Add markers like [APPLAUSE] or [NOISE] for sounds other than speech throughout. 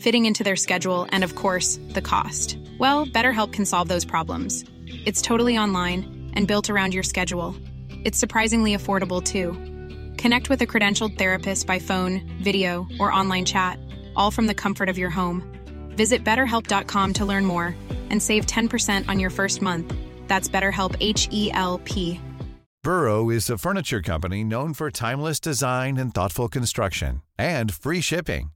fitting into their schedule, and of course, the cost. Well, BetterHelp can solve those problems. It's totally online and built around your schedule. It's surprisingly affordable too. Connect with a credentialed therapist by phone, video, or online chat, all from the comfort of your home. Visit betterhelp.com to learn more and save 10% on your first month. That's BetterHelp H E L P. Burrow is a furniture company known for timeless design and thoughtful construction and free shipping,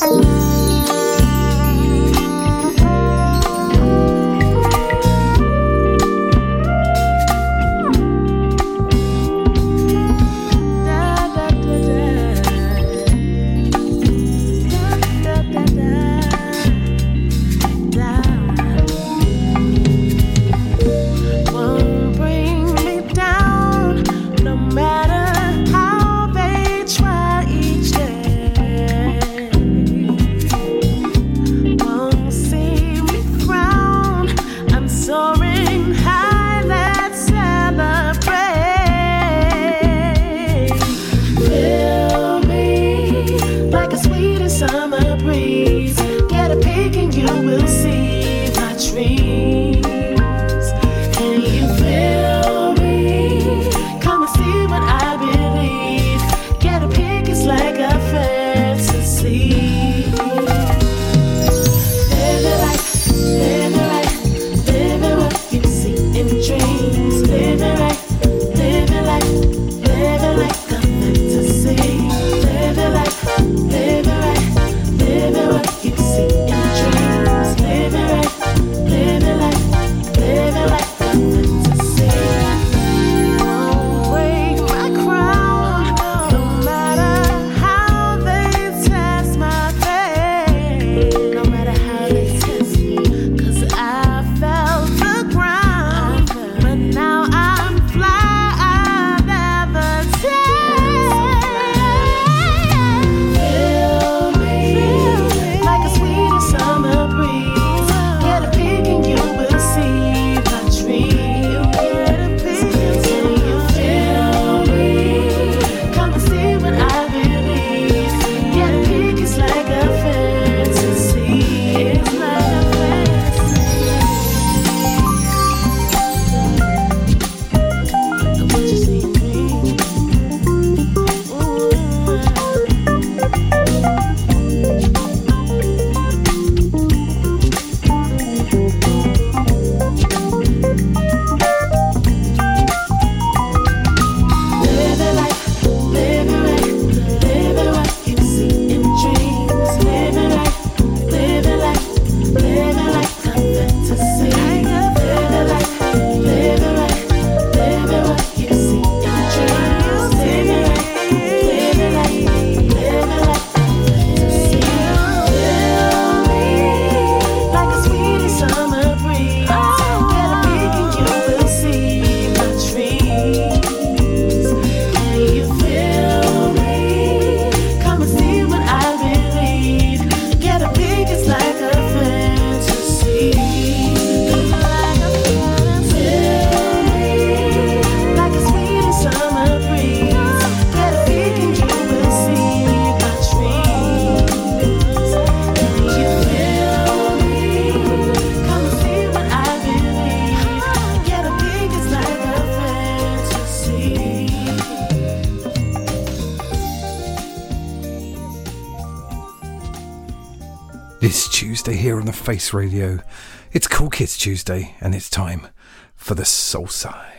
Won't Face Radio. It's Cool Kids Tuesday, and it's time for the Soul Side.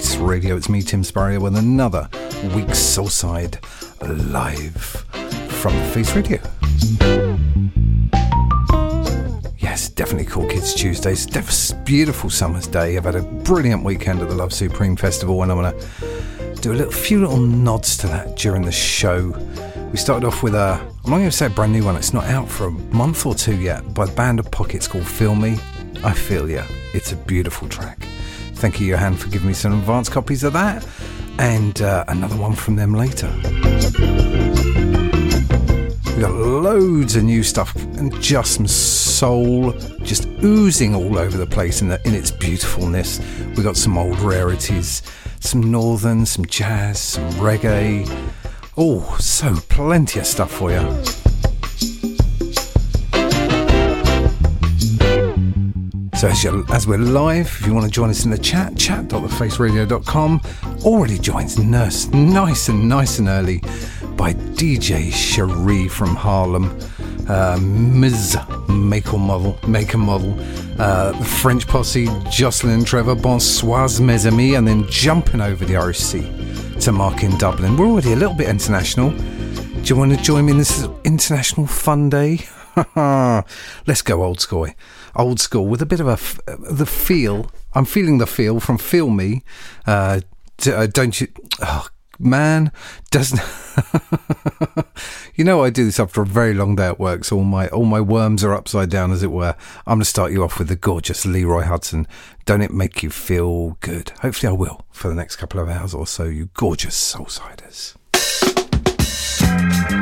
Face Radio. It's me, Tim Spurrier, with another week's Soul Side live from Face Radio. Yes, definitely Cool Kids Tuesdays. Def- beautiful summer's day. I've had a brilliant weekend at the Love Supreme Festival, and I'm going to do a little, few little nods to that during the show. We started off with a, I'm not going to say a brand new one, it's not out for a month or two yet, by the Band of Pockets called Feel Me. I Feel Ya. It's a beautiful track. Thank you, Johan, for giving me some advance copies of that, and uh, another one from them later. We've got loads of new stuff and just some soul just oozing all over the place in, the, in its beautifulness. We've got some old rarities, some northern, some jazz, some reggae. Oh, so plenty of stuff for you. So as, as we're live, if you want to join us in the chat, chat.thefaceradio.com. Already joins nurse nice and nice and early by DJ Cherie from Harlem, uh, Ms. Make a Model, Make a Model, uh, the French posse, Jocelyn Trevor, Bonsoir mes amis, and then jumping over the RSC to Mark in Dublin. We're already a little bit international. Do you want to join me in this international fun day? [LAUGHS] Let's go old school. Old school with a bit of a f- the feel. I'm feeling the feel from Feel Me. Uh, d- uh, don't you? Oh, man, doesn't. [LAUGHS] you know I do this after a very long day at work, so all my all my worms are upside down, as it were. I'm going to start you off with the gorgeous Leroy Hudson. Don't it make you feel good? Hopefully, I will for the next couple of hours or so. You gorgeous soulsiders. Feel.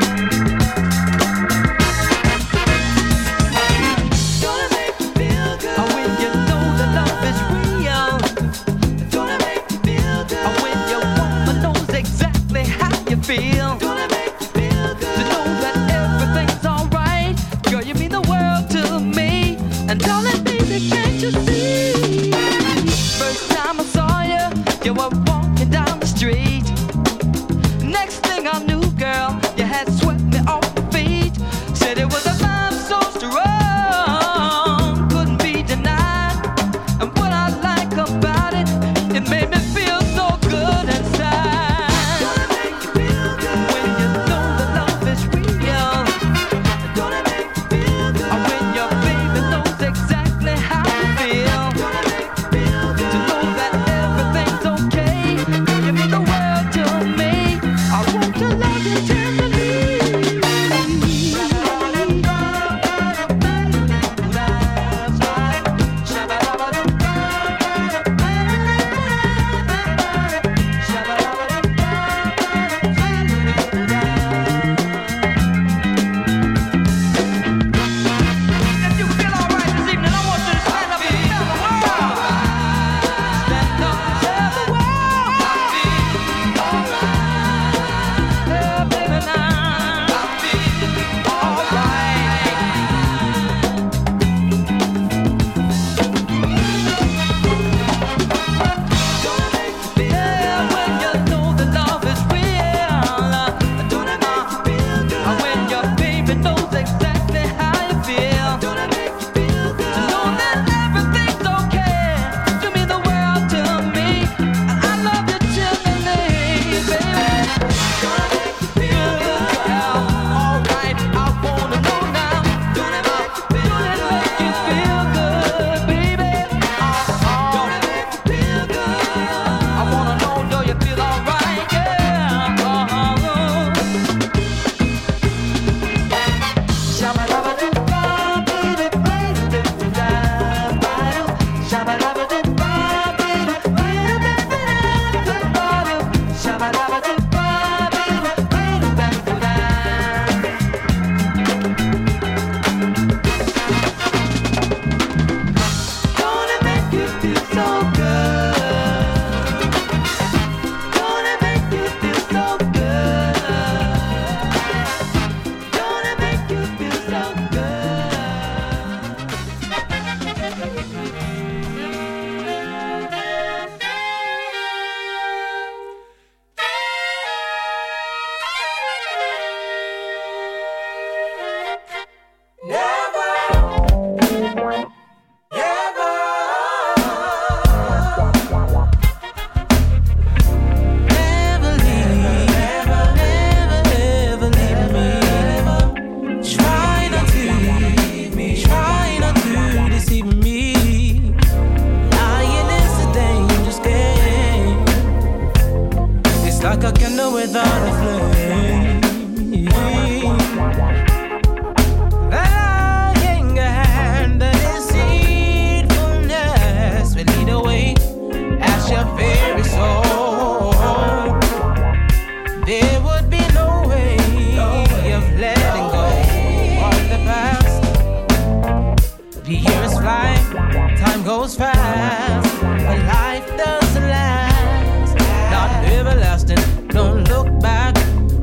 Goes fast, but life doesn't last. Not everlasting, don't look back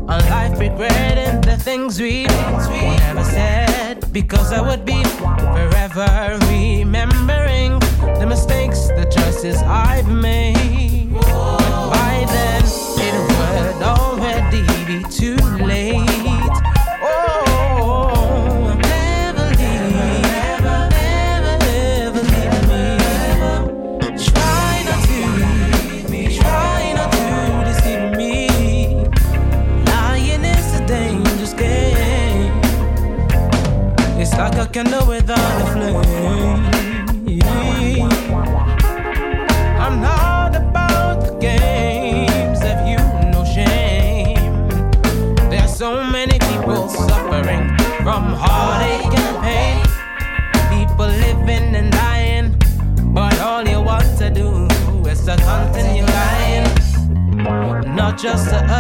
on life regretting the things we never said. Because I would be forever remembering the mistakes, the choices I've made. But by then, it would already be too just to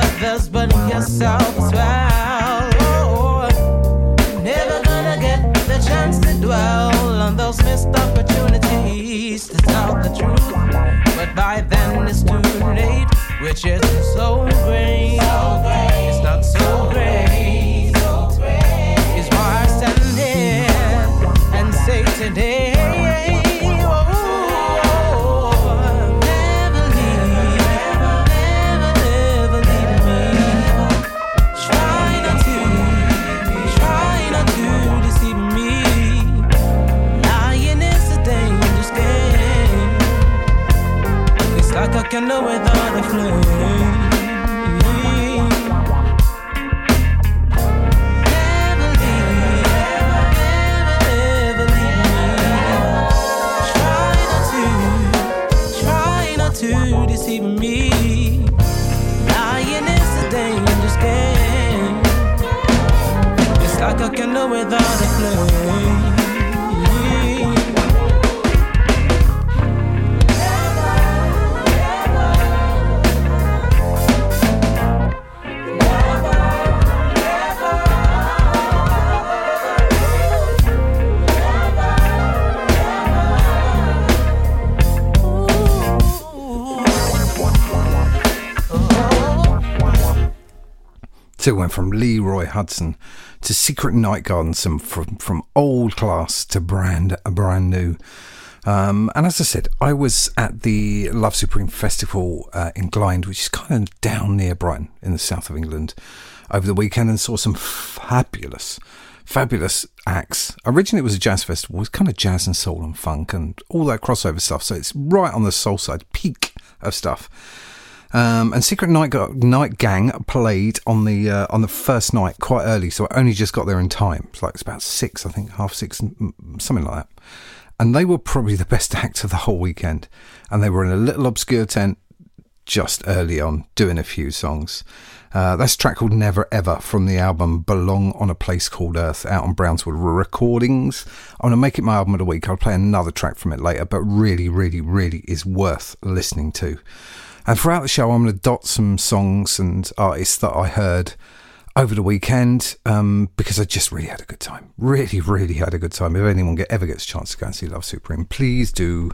from Leroy Hudson to Secret Night Gardens and from, from old class to brand brand new. Um, and as I said, I was at the Love Supreme Festival uh, in Glynde, which is kind of down near Brighton in the south of England, over the weekend and saw some fabulous, fabulous acts. Originally, it was a jazz festival, it was kind of jazz and soul and funk and all that crossover stuff. So it's right on the soul side, peak of stuff. Um, and Secret Night, Ga- Night Gang played on the uh, on the first night quite early, so I only just got there in time. It's like it's about six, I think, half six, something like that. And they were probably the best [LAUGHS] act of the whole weekend. And they were in a little obscure tent just early on, doing a few songs. Uh, that's track called Never Ever from the album Belong on a Place Called Earth out on Brownswood Recordings. I'm going to make it my album of the week. I'll play another track from it later, but really, really, really is worth listening to. And throughout the show, I'm going to dot some songs and artists that I heard over the weekend um, because I just really had a good time. Really, really had a good time. If anyone get, ever gets a chance to go and see Love Supreme, please do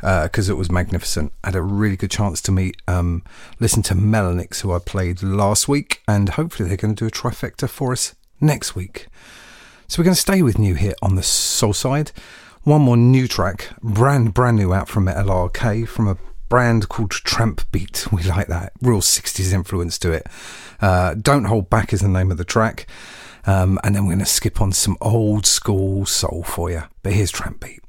because it was magnificent. I had a really good chance to meet, um, listen to Melanix, who I played last week, and hopefully they're going to do a trifecta for us next week. So we're going to stay with new here on the soul side. One more new track, brand brand new out from LRK from a brand called Tramp Beat. We like that. Real 60s influence to it. Uh, Don't Hold Back is the name of the track. Um, and then we're going to skip on some old school soul for you. But here's Tramp Beat.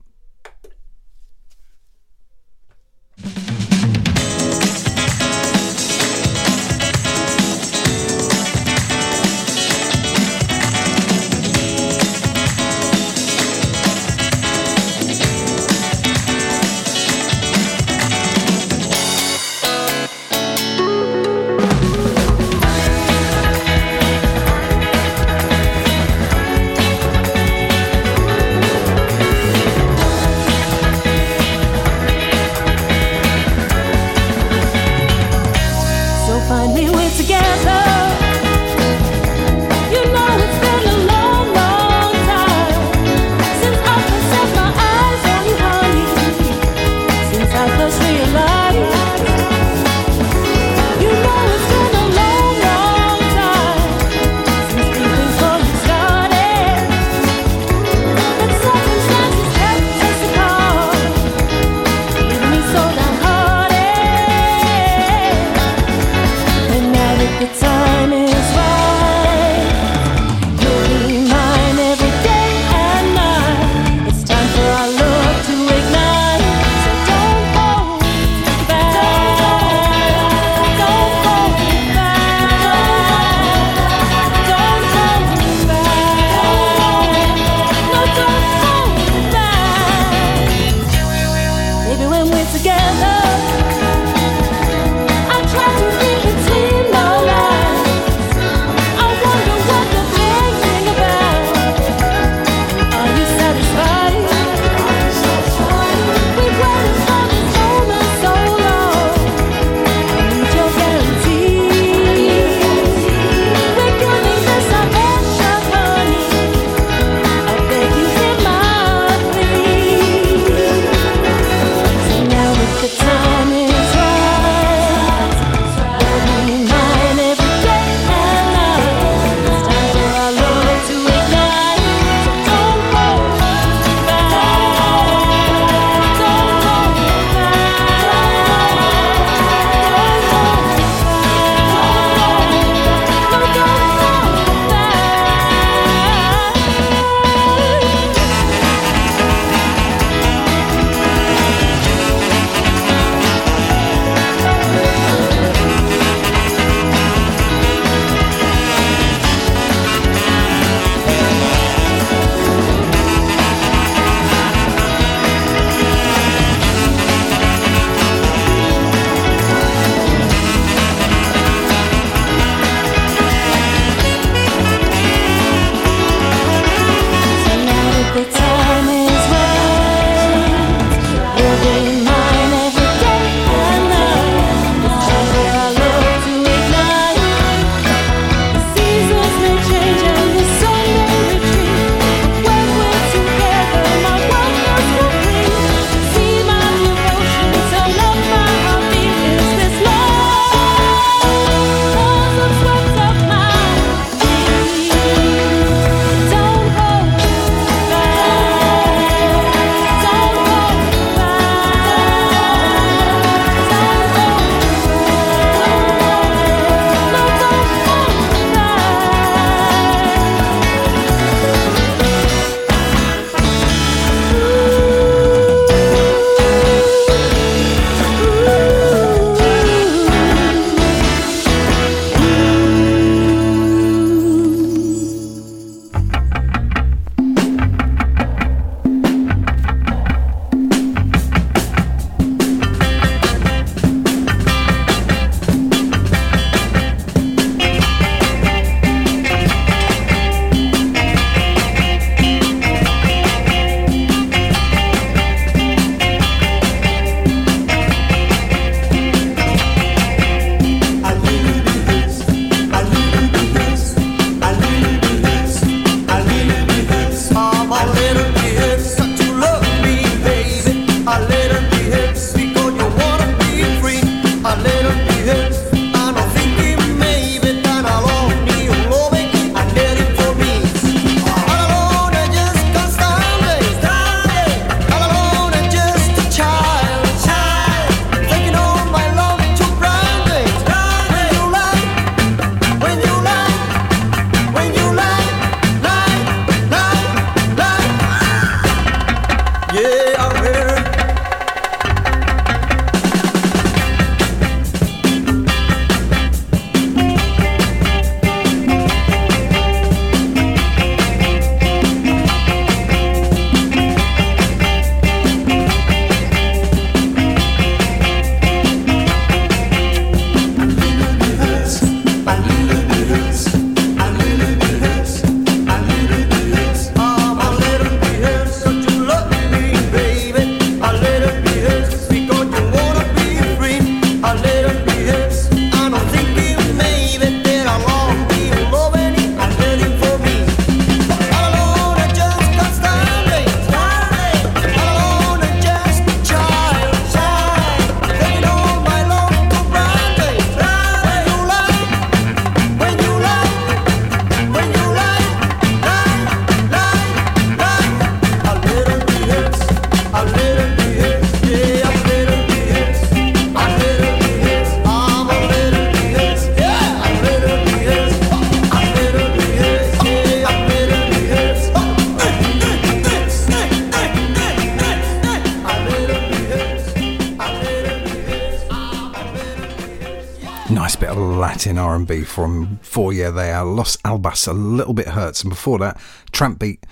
A Little Bit Hurts, and before that, Tramp Beat,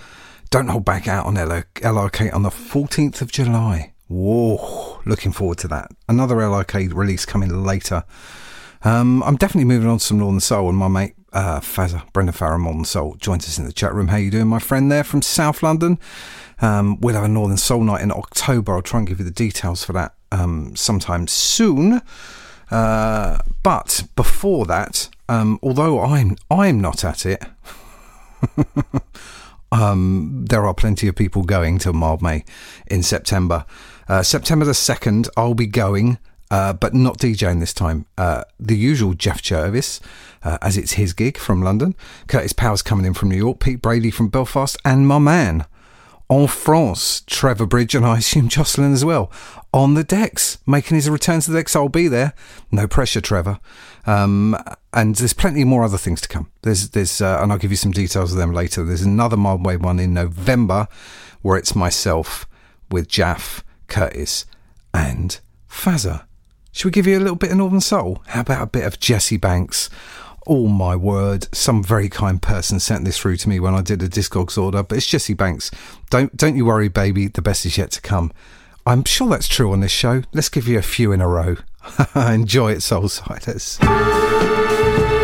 Don't Hold Back Out on LRK on the 14th of July. Whoa, looking forward to that. Another LRK release coming later. Um, I'm definitely moving on to some Northern Soul, and my mate uh, Fazza, Brendan Farrer, Modern Soul, joins us in the chat room. How you doing, my friend there from South London? Um, we'll have a Northern Soul night in October. I'll try and give you the details for that um, sometime soon. Uh, but before that, um, although I'm I'm not at it, [LAUGHS] um, there are plenty of people going to Mildmay in September. Uh, September the second, I'll be going. Uh, but not DJing this time. Uh, the usual Jeff Jervis, uh, as it's his gig from London. Curtis Powers coming in from New York. Pete Brady from Belfast, and my man, en France, Trevor Bridge, and I [LAUGHS] assume Jocelyn as well, on the decks, making his return to the decks. I'll be there. No pressure, Trevor. Um, and there's plenty more other things to come. There's, there's, uh, and I'll give you some details of them later. There's another Mildmay one in November, where it's myself with Jaff, Curtis, and Fazza. Should we give you a little bit of Northern Soul? How about a bit of Jesse Banks? Oh my word! Some very kind person sent this through to me when I did a Discogs order, but it's Jesse Banks. Don't don't you worry, baby. The best is yet to come. I'm sure that's true on this show. Let's give you a few in a row. [LAUGHS] Enjoy it, Soulsiders. Don't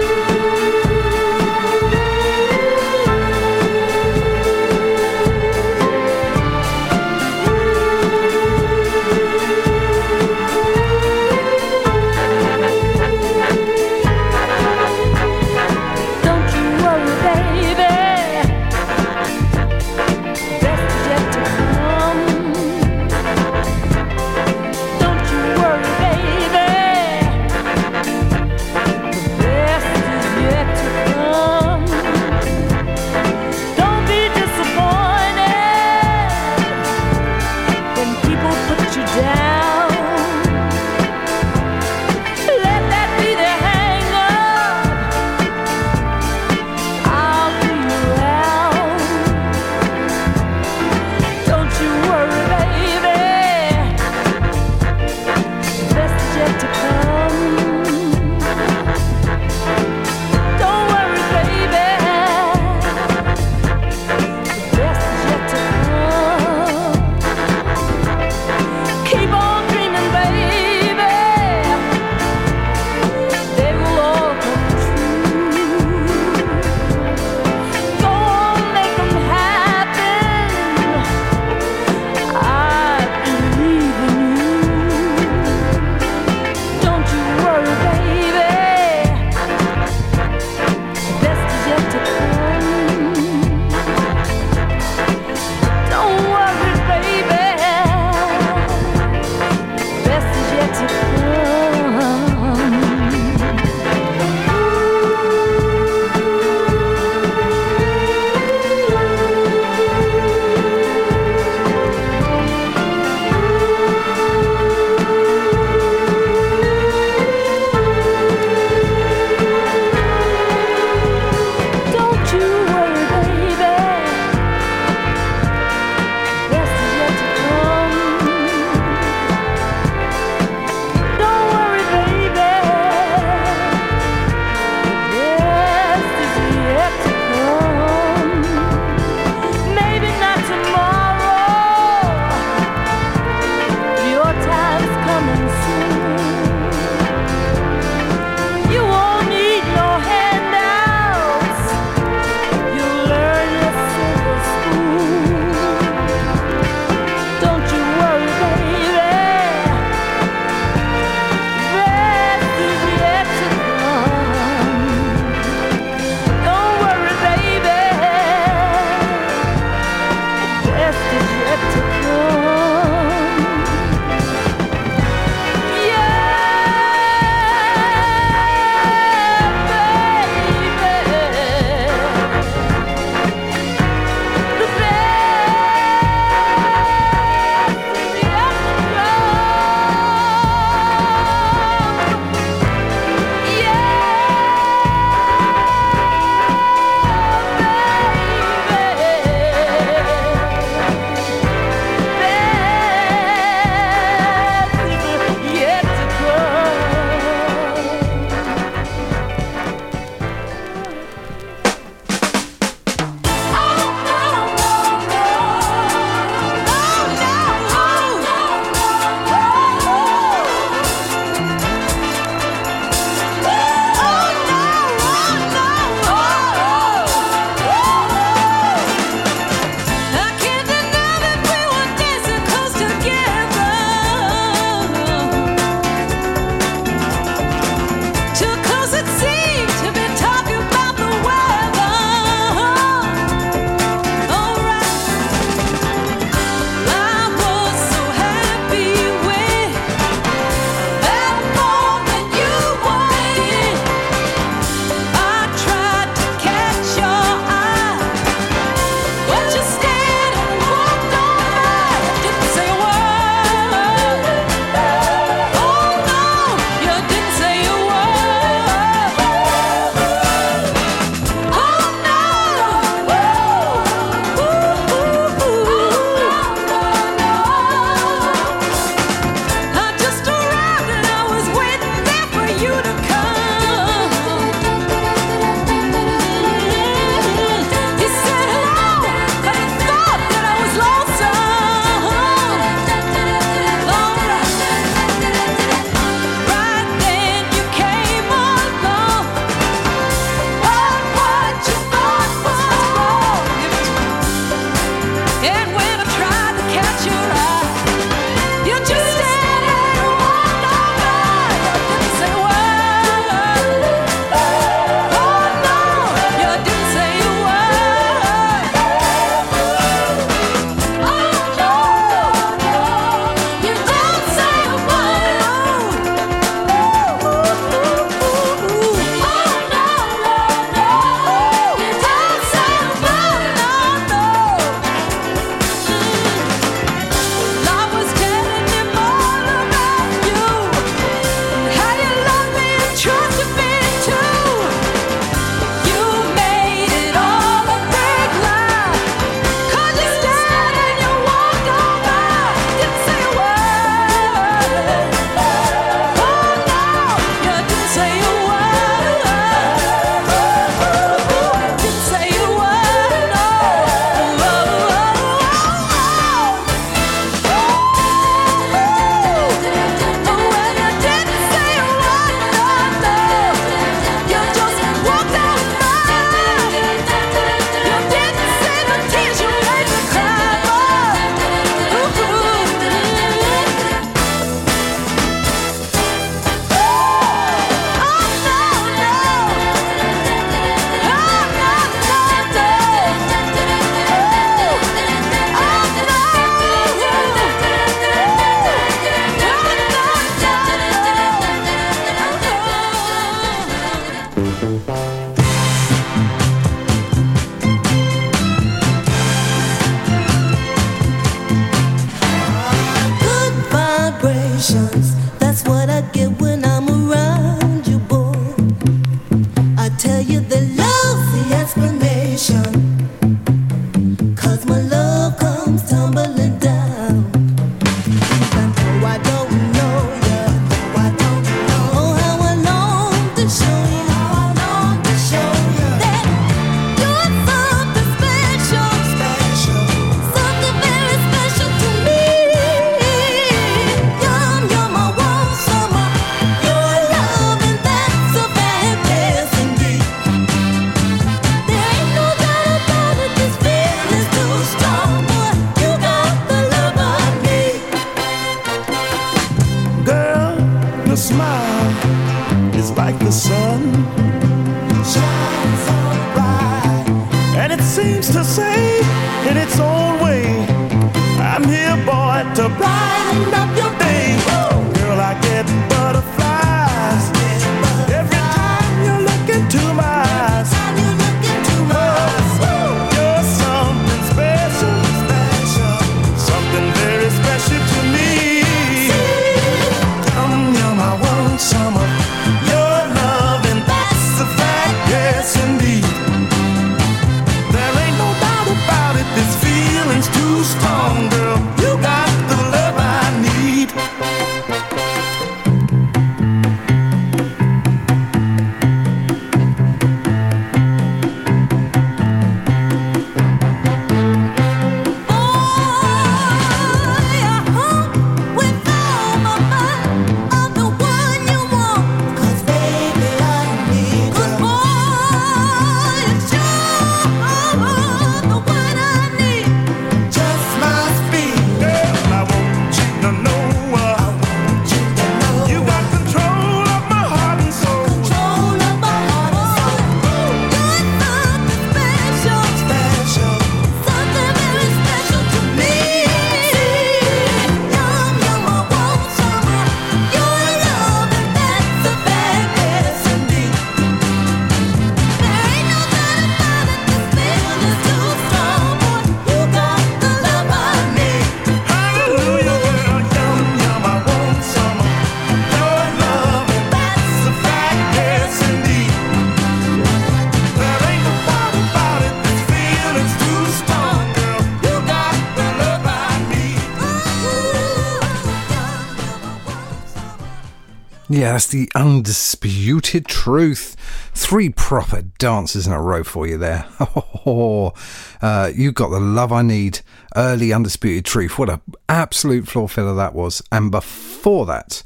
that's the undisputed truth. Three proper dances in a row for you there. [LAUGHS] uh, you got the love I need. Early undisputed truth. What a absolute floor filler that was. And before that,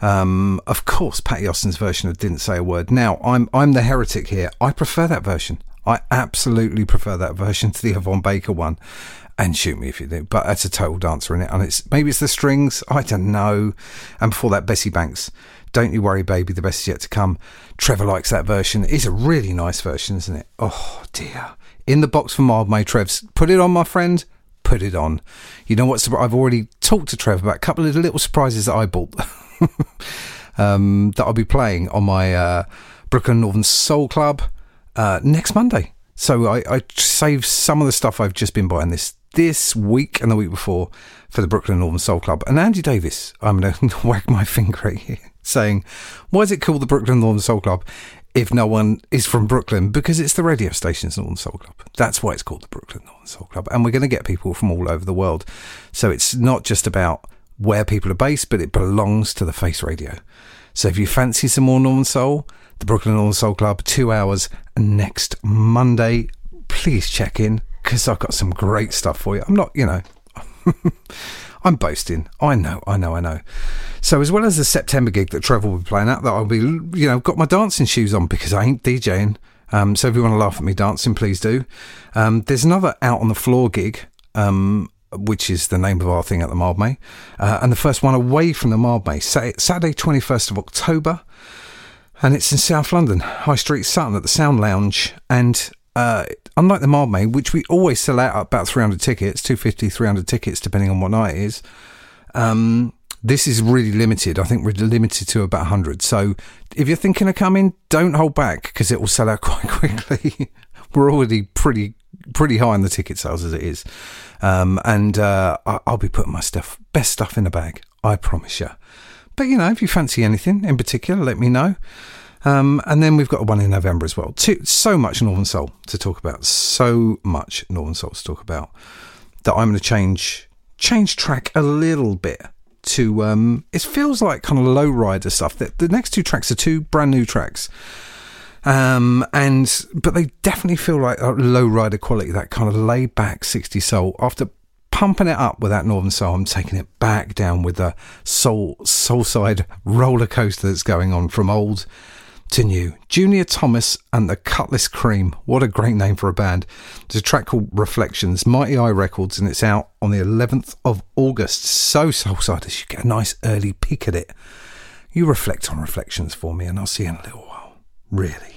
um, of course, Patti Austin's version of "Didn't Say a Word." Now, I'm I'm the heretic here. I prefer that version. I absolutely prefer that version to the Yvonne Baker one. And shoot me if you do, but that's a total dancer in it, and it's maybe it's the strings. I don't know. And before that, Bessie Banks. Don't you worry, baby. The best is yet to come. Trevor likes that version. It's a really nice version, isn't it? Oh dear. In the box for Mildmay Trev's. Put it on, my friend. Put it on. You know what? I've already talked to Trevor about a couple of little surprises that I bought. [LAUGHS] um, that I'll be playing on my uh, Brooklyn Northern Soul Club uh, next Monday. So I, I saved some of the stuff I've just been buying this this week and the week before for the Brooklyn Northern Soul Club. And Andy Davis, I'm going [LAUGHS] to wag my finger at you, saying, "Why is it called the Brooklyn Northern Soul Club?" If no one is from Brooklyn, because it's the radio station's Northern Soul Club. That's why it's called the Brooklyn Northern Soul Club. And we're going to get people from all over the world. So it's not just about where people are based, but it belongs to the Face Radio. So if you fancy some more Northern Soul, the Brooklyn Northern Soul Club, two hours next Monday. Please check in because I've got some great stuff for you. I'm not, you know, [LAUGHS] I'm boasting. I know, I know, I know. So as well as the September gig that Trevor will be playing at, that I'll be, you know, got my dancing shoes on because I ain't DJing. Um, so if you want to laugh at me dancing, please do. Um, there's another out on the floor gig. Um, which is the name of our thing at the Mildmay, uh, and the first one away from the Mildmay, Saturday, 21st of October, and it's in South London, High Street, Sutton, at the Sound Lounge. And uh, unlike the Mildmay, which we always sell out at about 300 tickets, 250, 300 tickets, depending on what night it is, um, this is really limited. I think we're limited to about 100. So if you're thinking of coming, don't hold back because it will sell out [LAUGHS] quite quickly. we're already pretty pretty high on the ticket sales as it is. Um, and uh, I'll be putting my stuff, best stuff in the bag, I promise you. But you know, if you fancy anything in particular, let me know. Um, and then we've got one in November as well. Two, so much Northern Soul to talk about. So much Northern Soul to talk about that I'm going to change change track a little bit to. Um, it feels like kind of low rider stuff. The, the next two tracks are two brand new tracks. Um, and but they definitely feel like a low rider quality, that kind of laid back 60 soul. After pumping it up with that Northern Soul, I'm taking it back down with the soul soul side [LAUGHS] roller coaster that's going on from old to new. Junior Thomas and the Cutlass Cream. What a great name for a band. There's a track called Reflections, Mighty Eye Records, and it's out on the 11th of August. So soul you get a nice early peek at it. You reflect on reflections for me, and I'll see you in a little while. Really.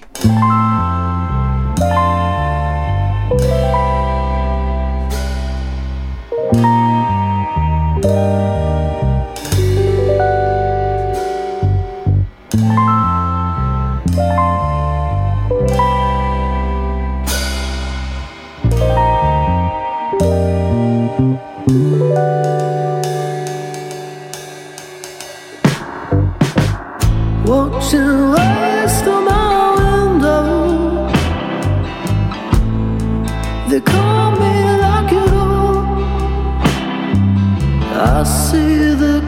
See the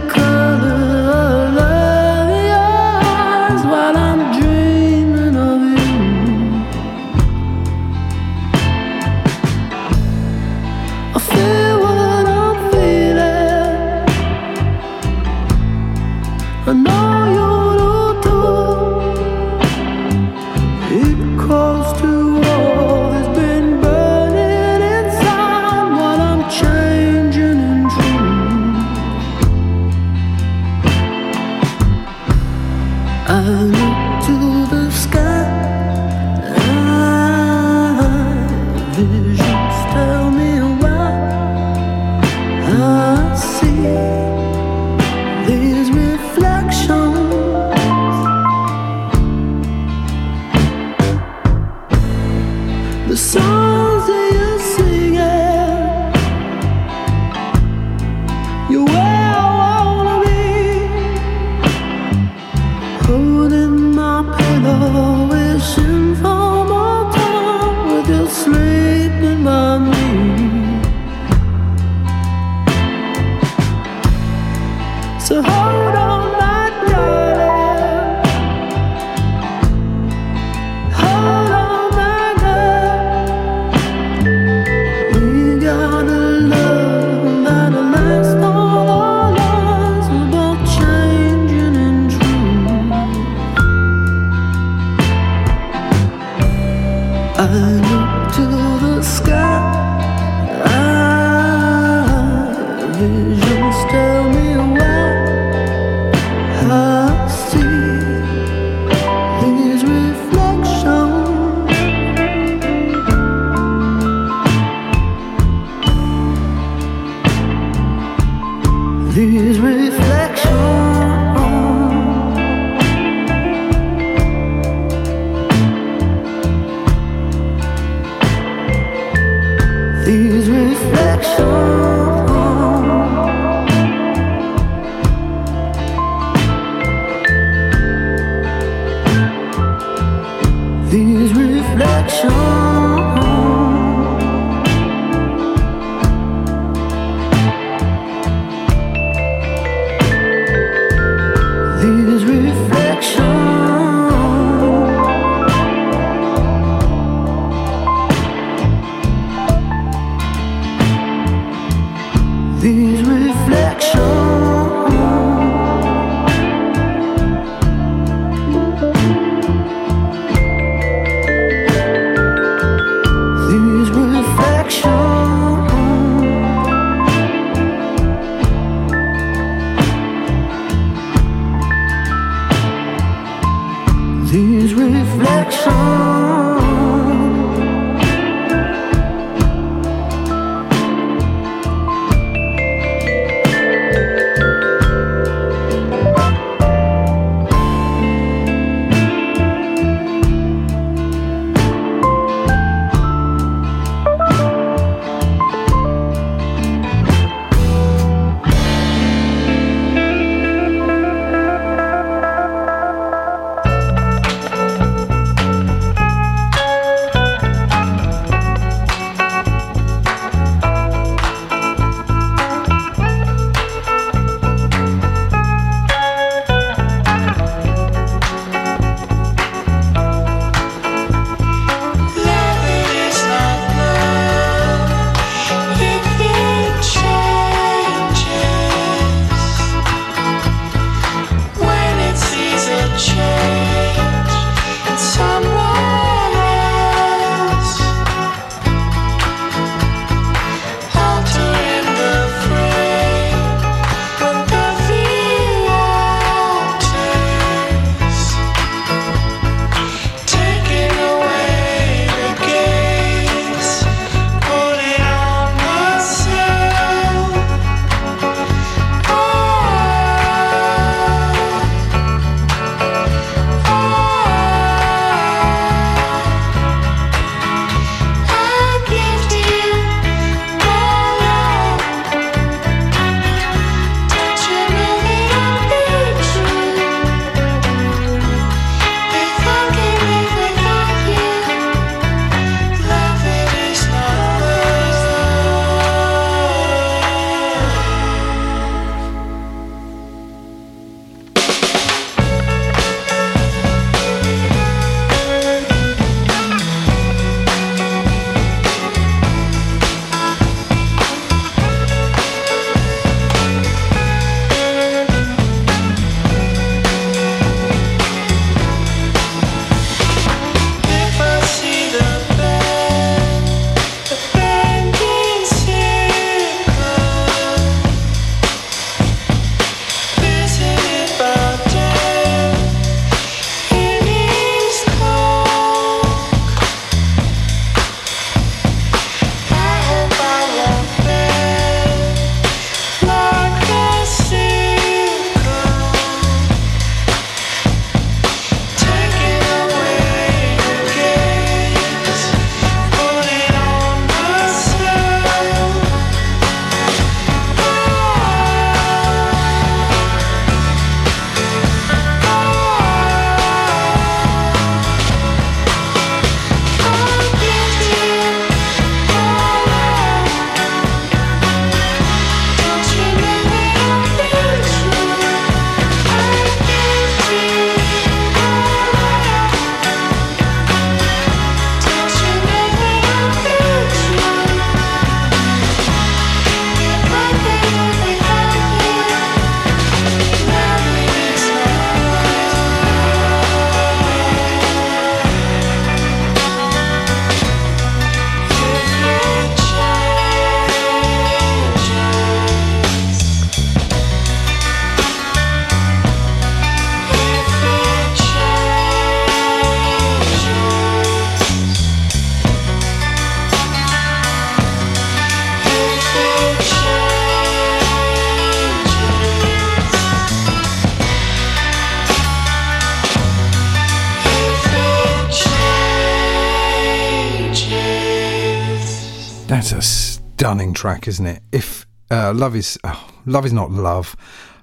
stunning track, isn't it? If uh, love is oh, love is not love,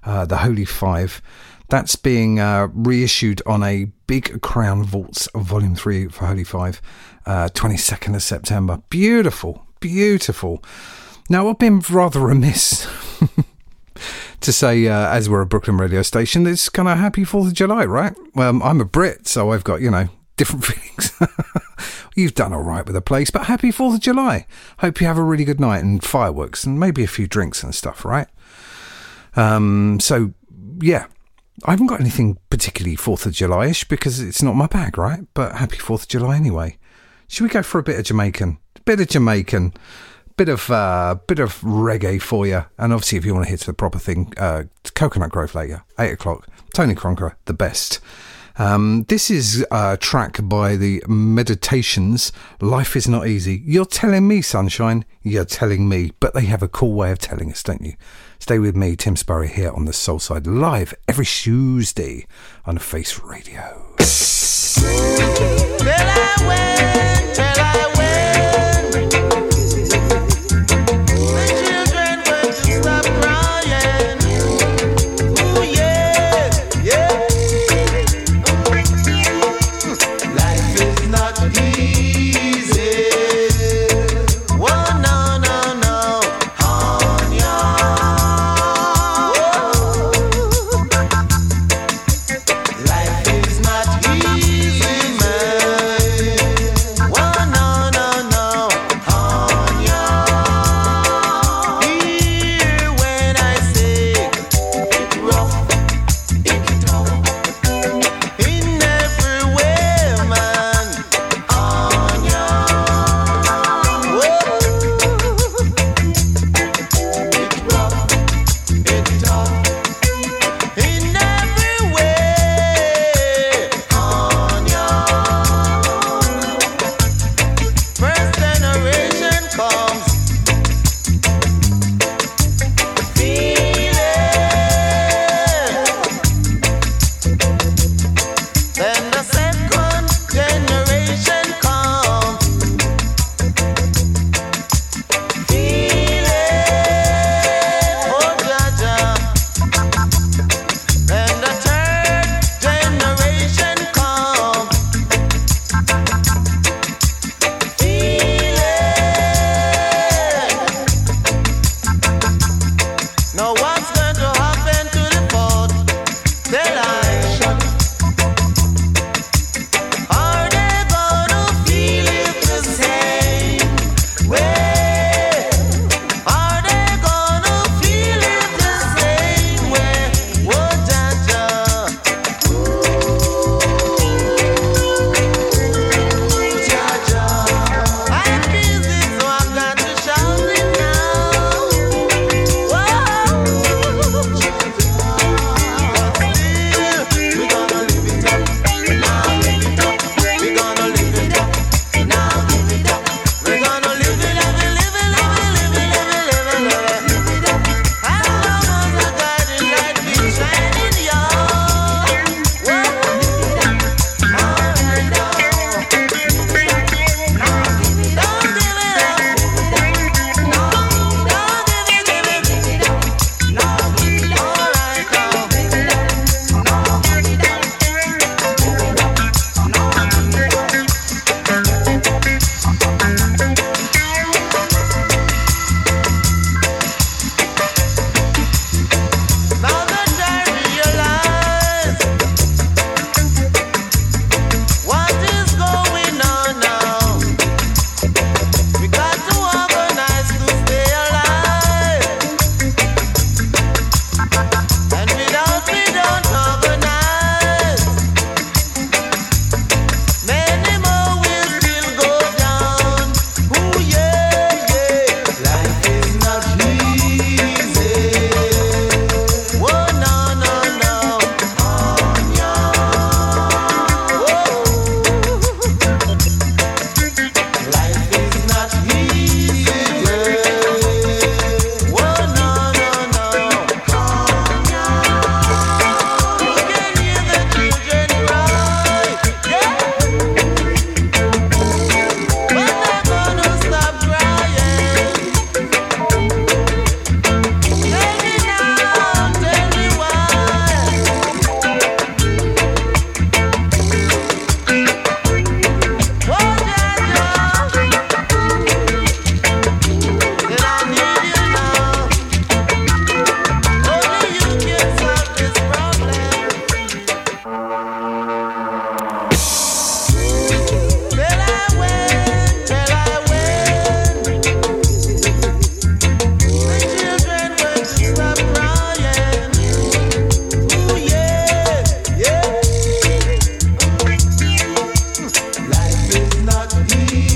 uh, the Holy Five. That's being uh, reissued on a Big Crown Vaults Volume Three for Holy Five, twenty second of September. Beautiful, beautiful. Now I've been rather remiss [LAUGHS] to say, uh, as we're a Brooklyn radio station, it's kind of happy Fourth of July, right? Well, I'm a Brit, so I've got you know different [LAUGHS] feelings. You've done all right with the place, but happy 4th of July. Hope you have a really good night and fireworks and maybe a few drinks and stuff, right? Um, so, yeah, I haven't got anything particularly 4th of July ish because it's not my bag, right? But happy 4th of July anyway. Should we go for a bit of Jamaican? bit of Jamaican. Bit of uh, bit of reggae for you, and obviously, if you want to hit the proper thing, uh, Coconut Grove later, eight o'clock. Tony Cronker, the best. Um, this is a track by the Meditations. Life is not easy. You're telling me, sunshine. You're telling me, but they have a cool way of telling us, don't you? Stay with me, Tim Spurrier, here on the Soulside live every Tuesday on Face Radio. Life me.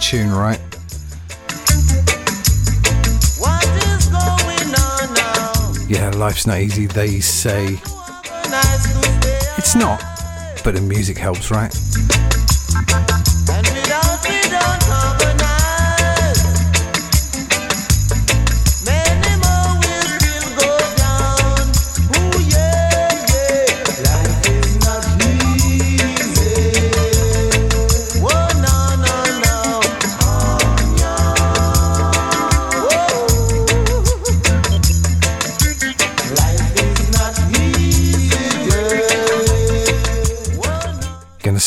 Tune, right? What is going on now? Yeah, life's not easy, they say. Nice to stay It's not, but the music helps, right?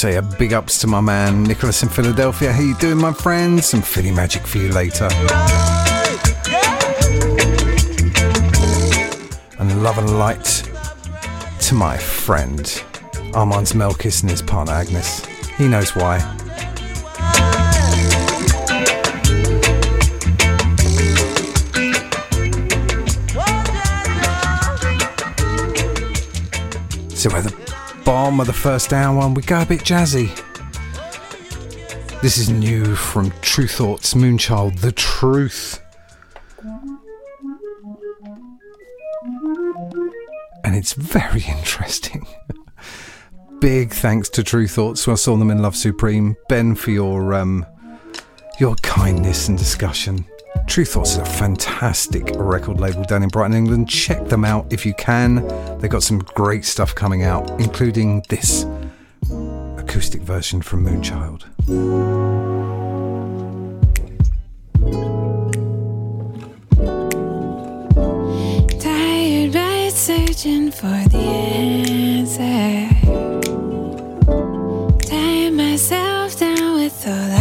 Say a big ups to my man Nicholas in Philadelphia. How you doing, my friend? Some Philly magic for you later. And love and light to my friend Armand's Melkis and his partner Agnes. He knows why. Bomb of the first hour, we go a bit jazzy. This is new from Tru Thoughts Moonchild, The Truth. And it's very [LAUGHS] interesting. Big thanks to Tru Thoughts, who I saw them in Love Supreme. Ben for your um, your kindness and discussion. Tru Thoughts is a fantastic record label down in Brighton, England. Check them out if you can. They've got some great stuff coming out, including this acoustic version from Moonchild. Searching for the answer. Tying myself down with all I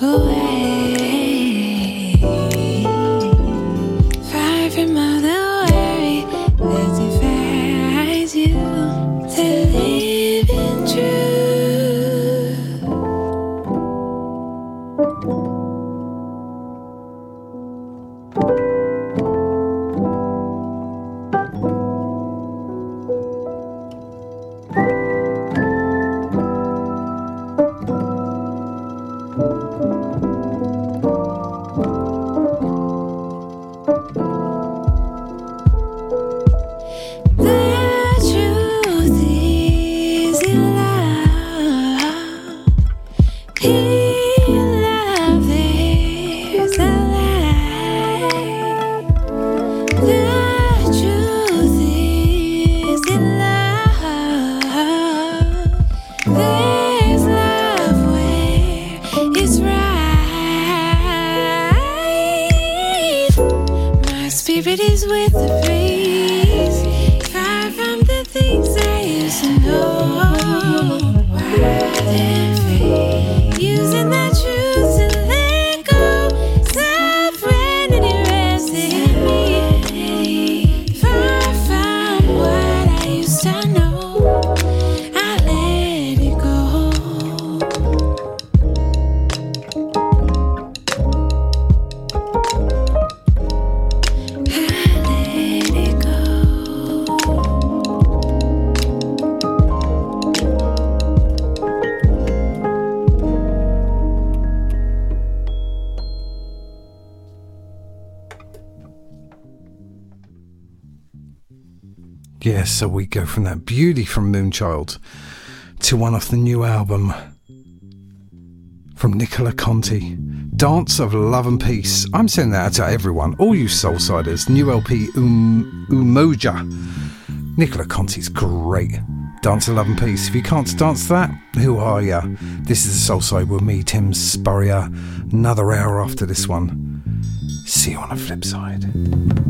me Yeah, so we go from that beauty from Moonchild to one off the new album from Nicola Conti. Dance of Love and Peace. I'm sending that out to everyone, all you Soulsiders. New LP um, Umoja. Nicola Conti's great. Dance of Love and Peace. If you can't dance that, who are ya? This is the Soulside with me, Tim Spurrier. Another hour after this one. See you on the flip side.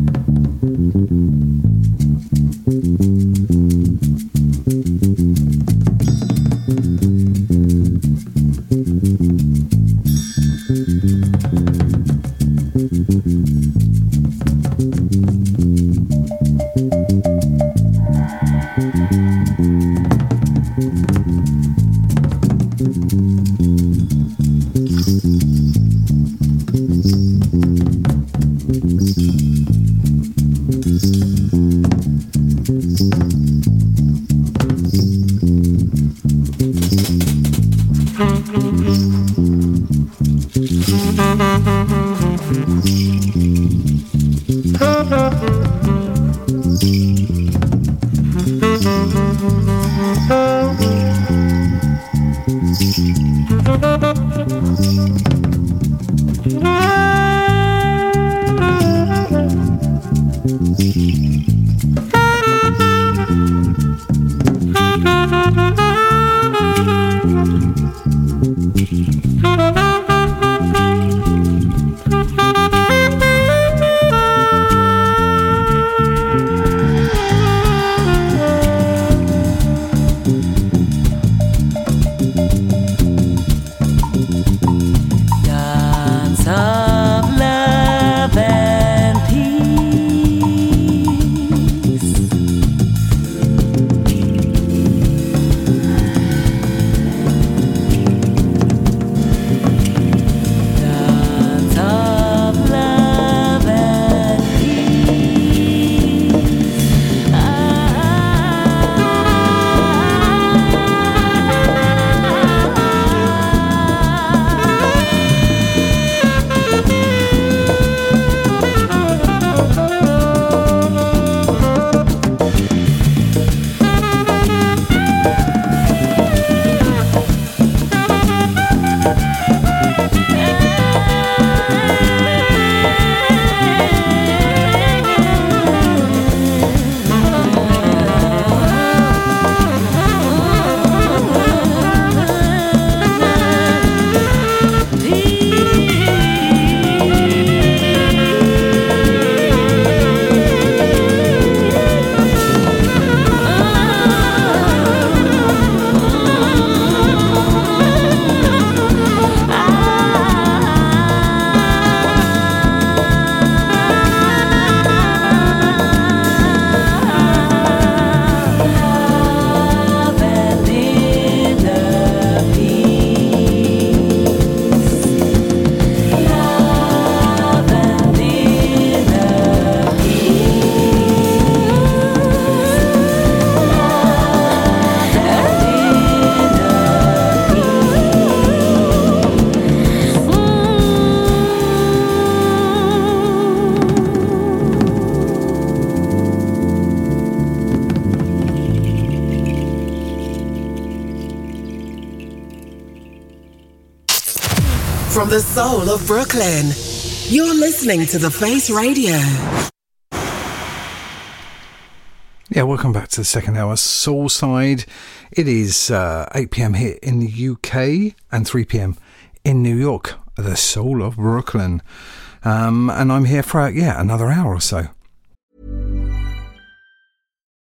From the soul of Brooklyn, you're listening to The Face Radio. Yeah, welcome back to the second hour, Soulside. It is uh, 8 pm here in the UK and 3 pm in New York, the soul of Brooklyn. Um, and I'm here for, yeah, another hour or so.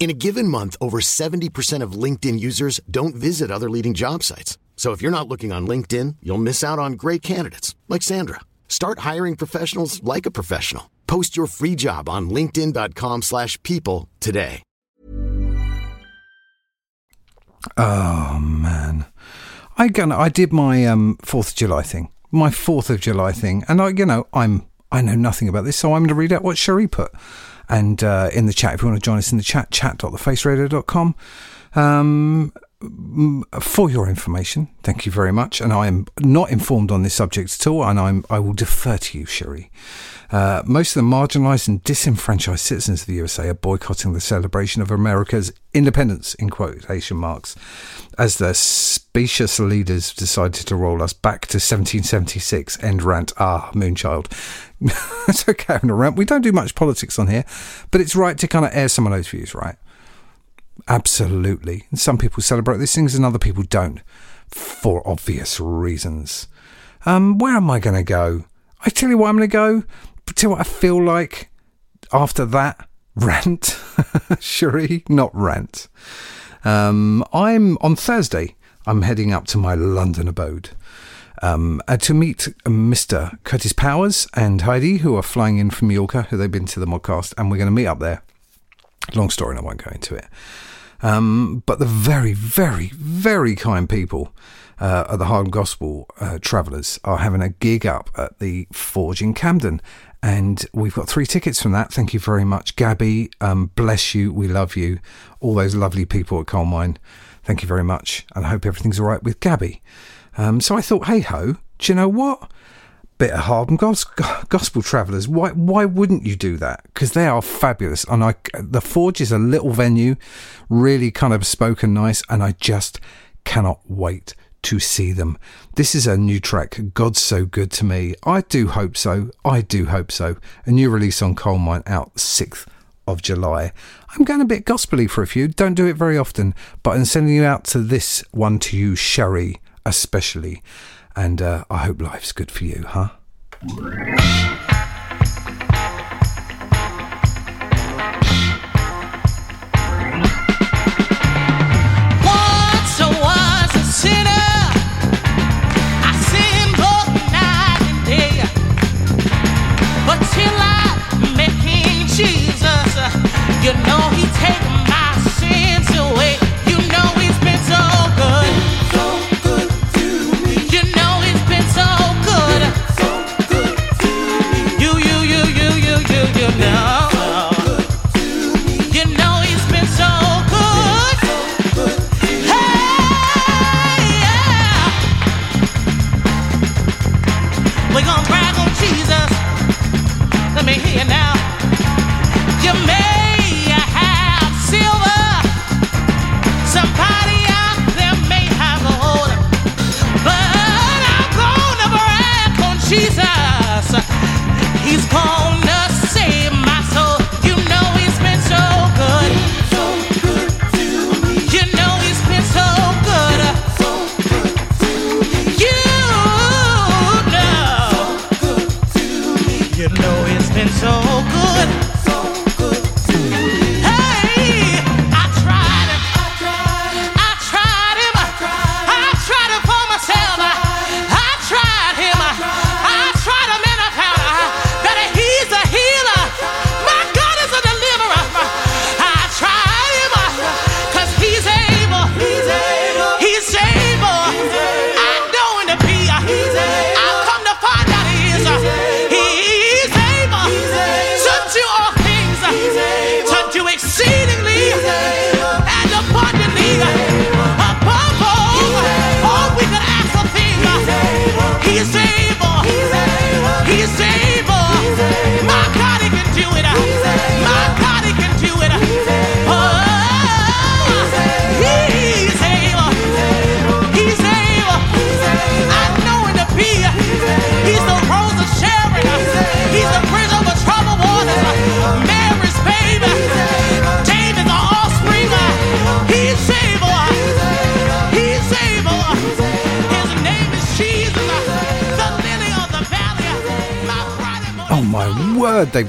In a given month, over 70% of LinkedIn users don't visit other leading job sites. So if you're not looking on LinkedIn, you'll miss out on great candidates like Sandra. Start hiring professionals like a professional. Post your free job on linkedin.com/people today. Oh man, I gonna I did my um Fourth of July thing, my Fourth of July thing, and I you know I'm I know nothing about this, so I'm going to read out what Cherie put. And uh, in the chat, if you want to join us in the chat, chat.thefaceradio.com. Um, for your information, thank you very much. And I am not informed on this subject at all, and I'm I will defer to you, Cherie. Uh, most of the marginalised and disenfranchised citizens of the USA are boycotting the celebration of America's independence, in quotation marks, as their specious leaders decided to roll us back to 1776. End rant. Ah, Moonchild. [LAUGHS] it's okay having a rant. We don't do much politics on here, but it's right to kind of air some of those views, right? Absolutely. And some people celebrate these things and other people don't, for obvious reasons. Um, where am I going to go? I tell you what I'm going to go. Tell you what I feel like after that [LAUGHS] rant. Cherie, not rant. Um, I'm on Thursday. I'm heading up to my London abode um, uh, to meet Mr. Curtis Powers and Heidi, who are flying in from Mallorca, who they've been to the modcast, and we're going to meet up there. Long story, and I won't go into it. Um, but the very, very, very kind people uh, at the Harlem Gospel uh, Travellers are having a gig up at the Forge in Camden. And we've got three tickets from that. Thank you very much, Gabby. Um, bless you. We love you. All those lovely people at Colemine. Thank you very much. And I hope everything's all right with Gabby. Um, so I thought, hey ho, do you know what? Bit of Gos- Gospel Travellers. Why why wouldn't you do that? Because they are fabulous. And I, the Forge is a little venue, really kind of spoken nice, and I just cannot wait to see them. This is a new track, God's So Good to Me. I do hope so. I do hope so. A new release on Colemine out 6th of July. I'm going a bit gospely for a few. Don't do it very often, but I'm sending you out to this one to you, Cherie, especially. And uh, I hope life's good for you, huh?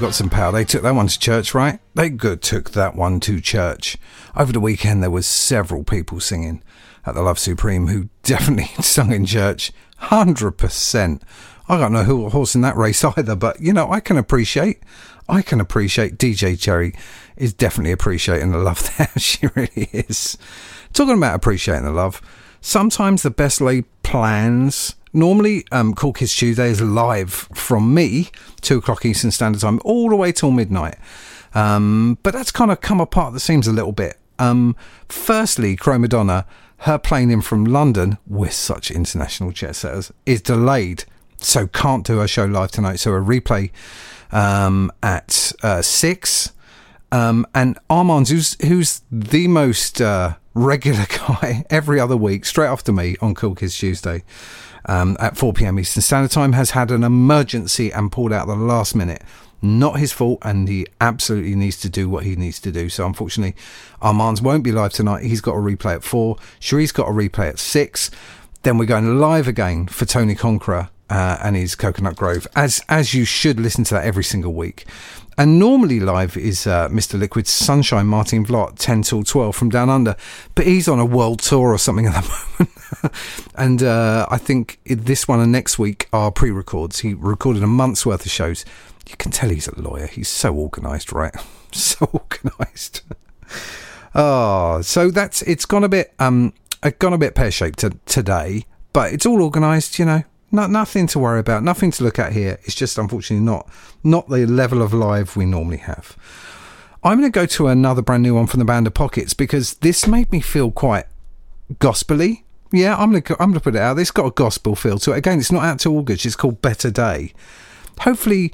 They've got some power. They took that one to church, right? They good took that one to church. Over the weekend, there was several people singing at the Love Supreme who [LAUGHS] definitely sung in church. Hundred percent. I got no ho- horse in that race [LAUGHS] either, but you know I can appreciate. I can appreciate DJ Cherry is definitely appreciating the love [LAUGHS] there. she really is. Talking about appreciating the love. Sometimes the best laid plans Normally, um, Cool Kids Tuesday is live from me, 2 o'clock Eastern Standard Time, all the way till midnight. Um, but that's kind of come apart the seams a little bit. Um, firstly, Chromadonna, her plane in from London, with such international jet setters, is delayed. So can't do her show live tonight. So a replay um, at uh, 6. Um, and Armand's, who's, who's the most uh, regular [LAUGHS] guy every other week, straight after me on Cool Kids Tuesday um, at 4 pm Eastern Standard Time, has had an emergency and pulled out the last minute. Not his fault, and he absolutely needs to do what he needs to do. So, unfortunately, Armand's won't be live tonight. He's got a replay at 4. Cherie's got a replay at 6. Then we're going live again for Tony Conqueror uh, and his Coconut Grove, as as you should listen to that every single week. And normally live is uh, Mr. Liquid's Sunshine Martin Vlot, 10 till 12 from Down Under. But he's on a world tour or something at the [LAUGHS] moment. and uh, I think this one and next week are pre records. He recorded a month's worth of shows. You can tell he's a lawyer. He's so organised, right? [LAUGHS] so organised. oh, so that's it's gone a bit um gone a bit pear shaped today, but it's all organised, you know. No, nothing to worry about, nothing to look at here. It's just unfortunately not not the level of live we normally have. I'm going to go to another brand new one from the band of Pockets because this made me feel quite gospely. Yeah, I'm going to I'm going to put it out. It's got a gospel feel to it. Again, it's not out to August. It's called Better Day. Hopefully,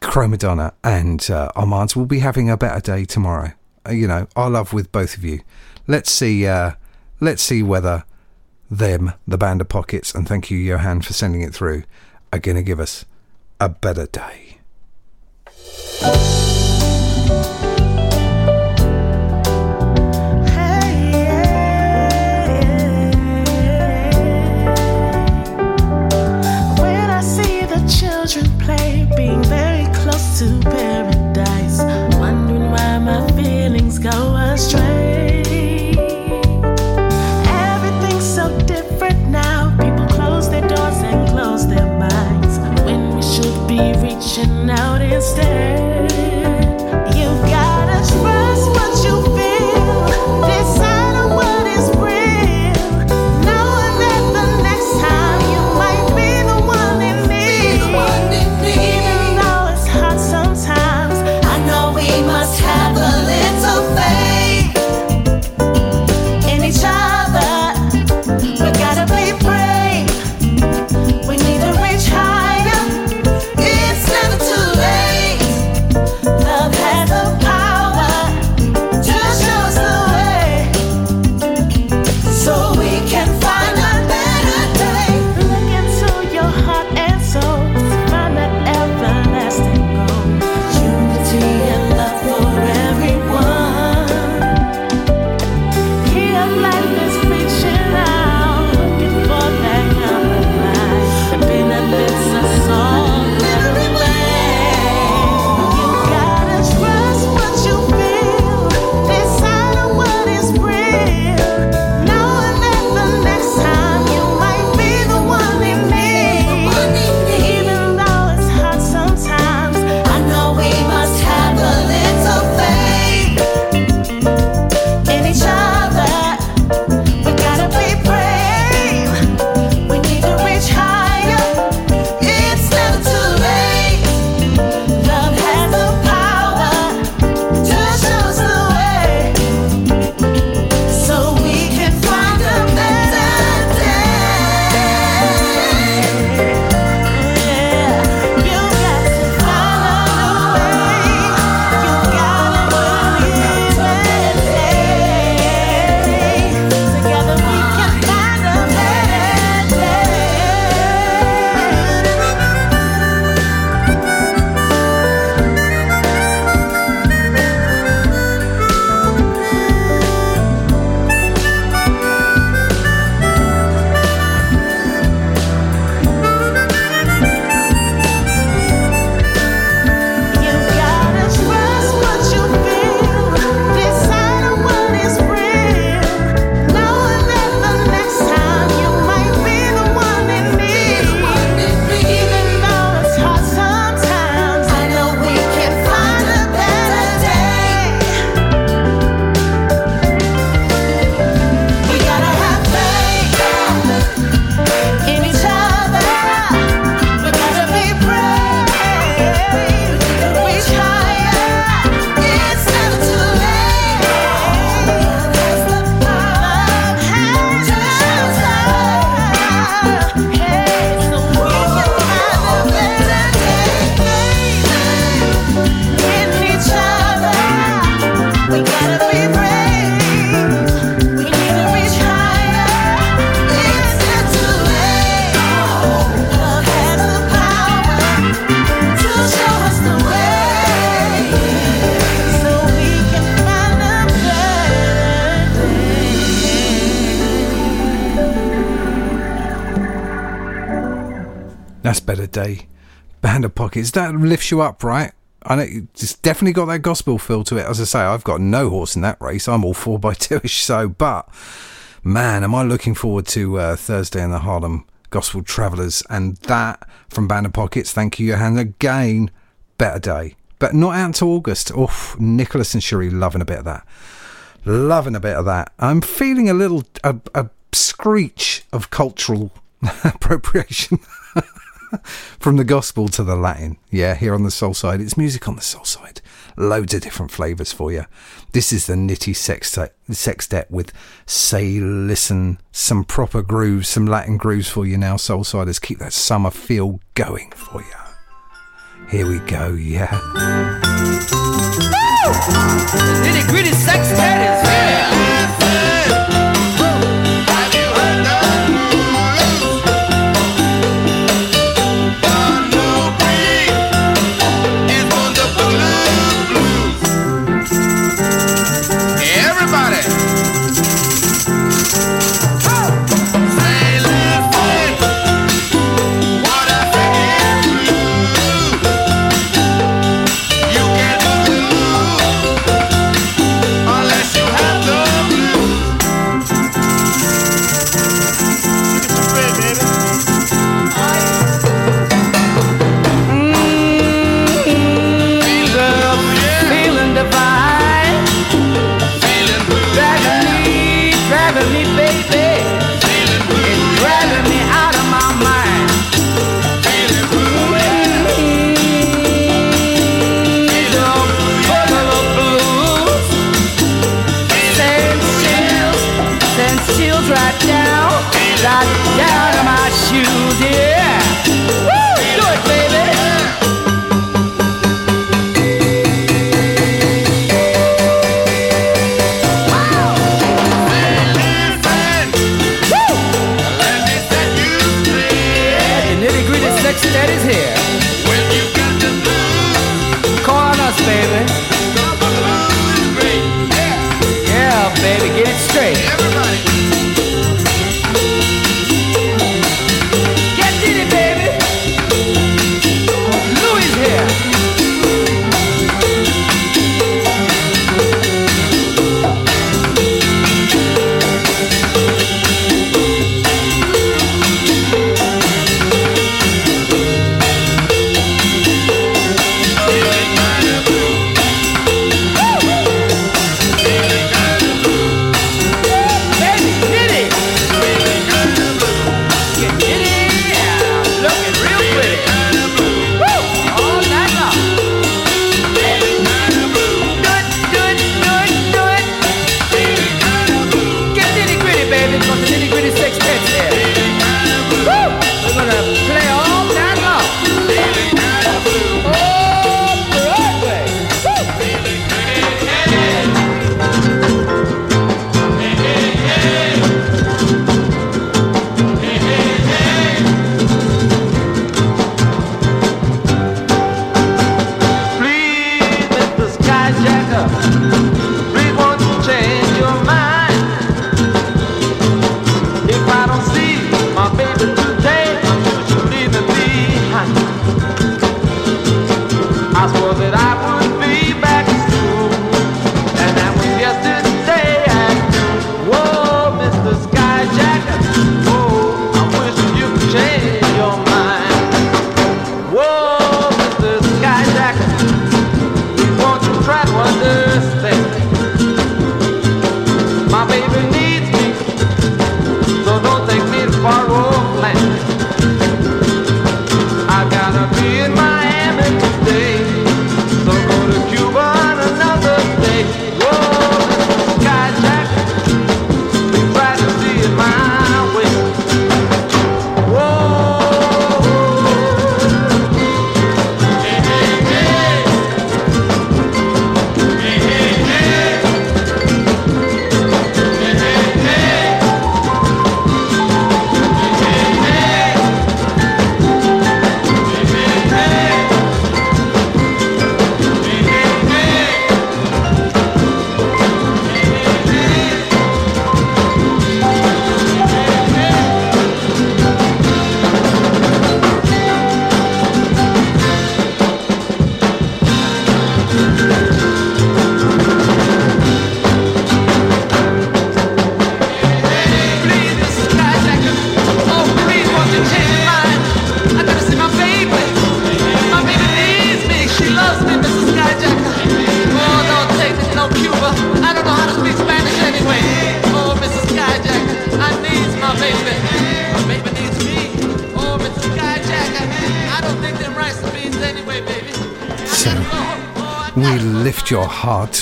Chromadonna and uh, Armand will be having a better day tomorrow. Uh, you know, our love with both of you. Let's see. Uh, let's see whether them, the band of pockets, and thank you, Johan, for sending it through, are going to give us a better day. When I see the children play, being very close to paradise, close Pockets. That lifts you up, right? Know it's definitely got that gospel feel to it. As I say, I've got no horse in that race. I'm all four by [LAUGHS] two-ish. So, but man, am I looking forward to uh, Thursday in the Harlem Gospel Travellers and that from Band of Pockets. Thank you, Johan. Again, better day, but not out to August. Oh, Nicholas and Cherie loving a bit of that. Loving a bit of that. I'm feeling a little a, a screech of cultural [LAUGHS] appropriation. [LAUGHS] [LAUGHS] From the gospel to the Latin. Yeah, here on the Soulside. It's music on the Soulside. Loads of different flavours for you. This is the Nitty Sextet, sextet with Say Listen. Some proper grooves, some Latin grooves for you now, Soulsiders. Keep that summer feel going for you. Here we go, yeah. Nitty gritty sextet is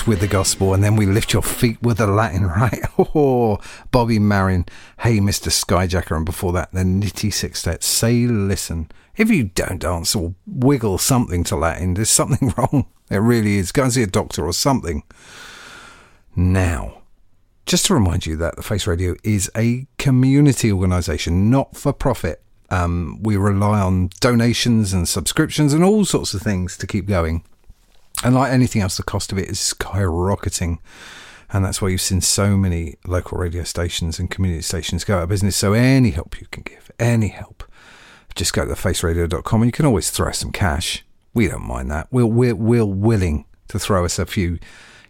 with the gospel and then we lift your feet with the Latin, [LAUGHS] right? Oh, Bobby Marin, Hey Mr. Skyjacker, and before that, the Nitty Sextet, Say Listen. If you don't dance or wiggle something to Latin, there's something [LAUGHS] wrong. There really is. Go and see a doctor or something. Now, just to remind you that the Face Radio is a community organisation, not for profit. Um, we rely on donations and subscriptions and all sorts of things to keep going. And like anything else, the cost of it is skyrocketing. And that's why you've seen so many local radio stations and community stations go out of business. So any help you can give, any help, just go to thefaceradio.com and you can always throw us some cash. We don't mind that. We're, we're, we're willing to throw us a few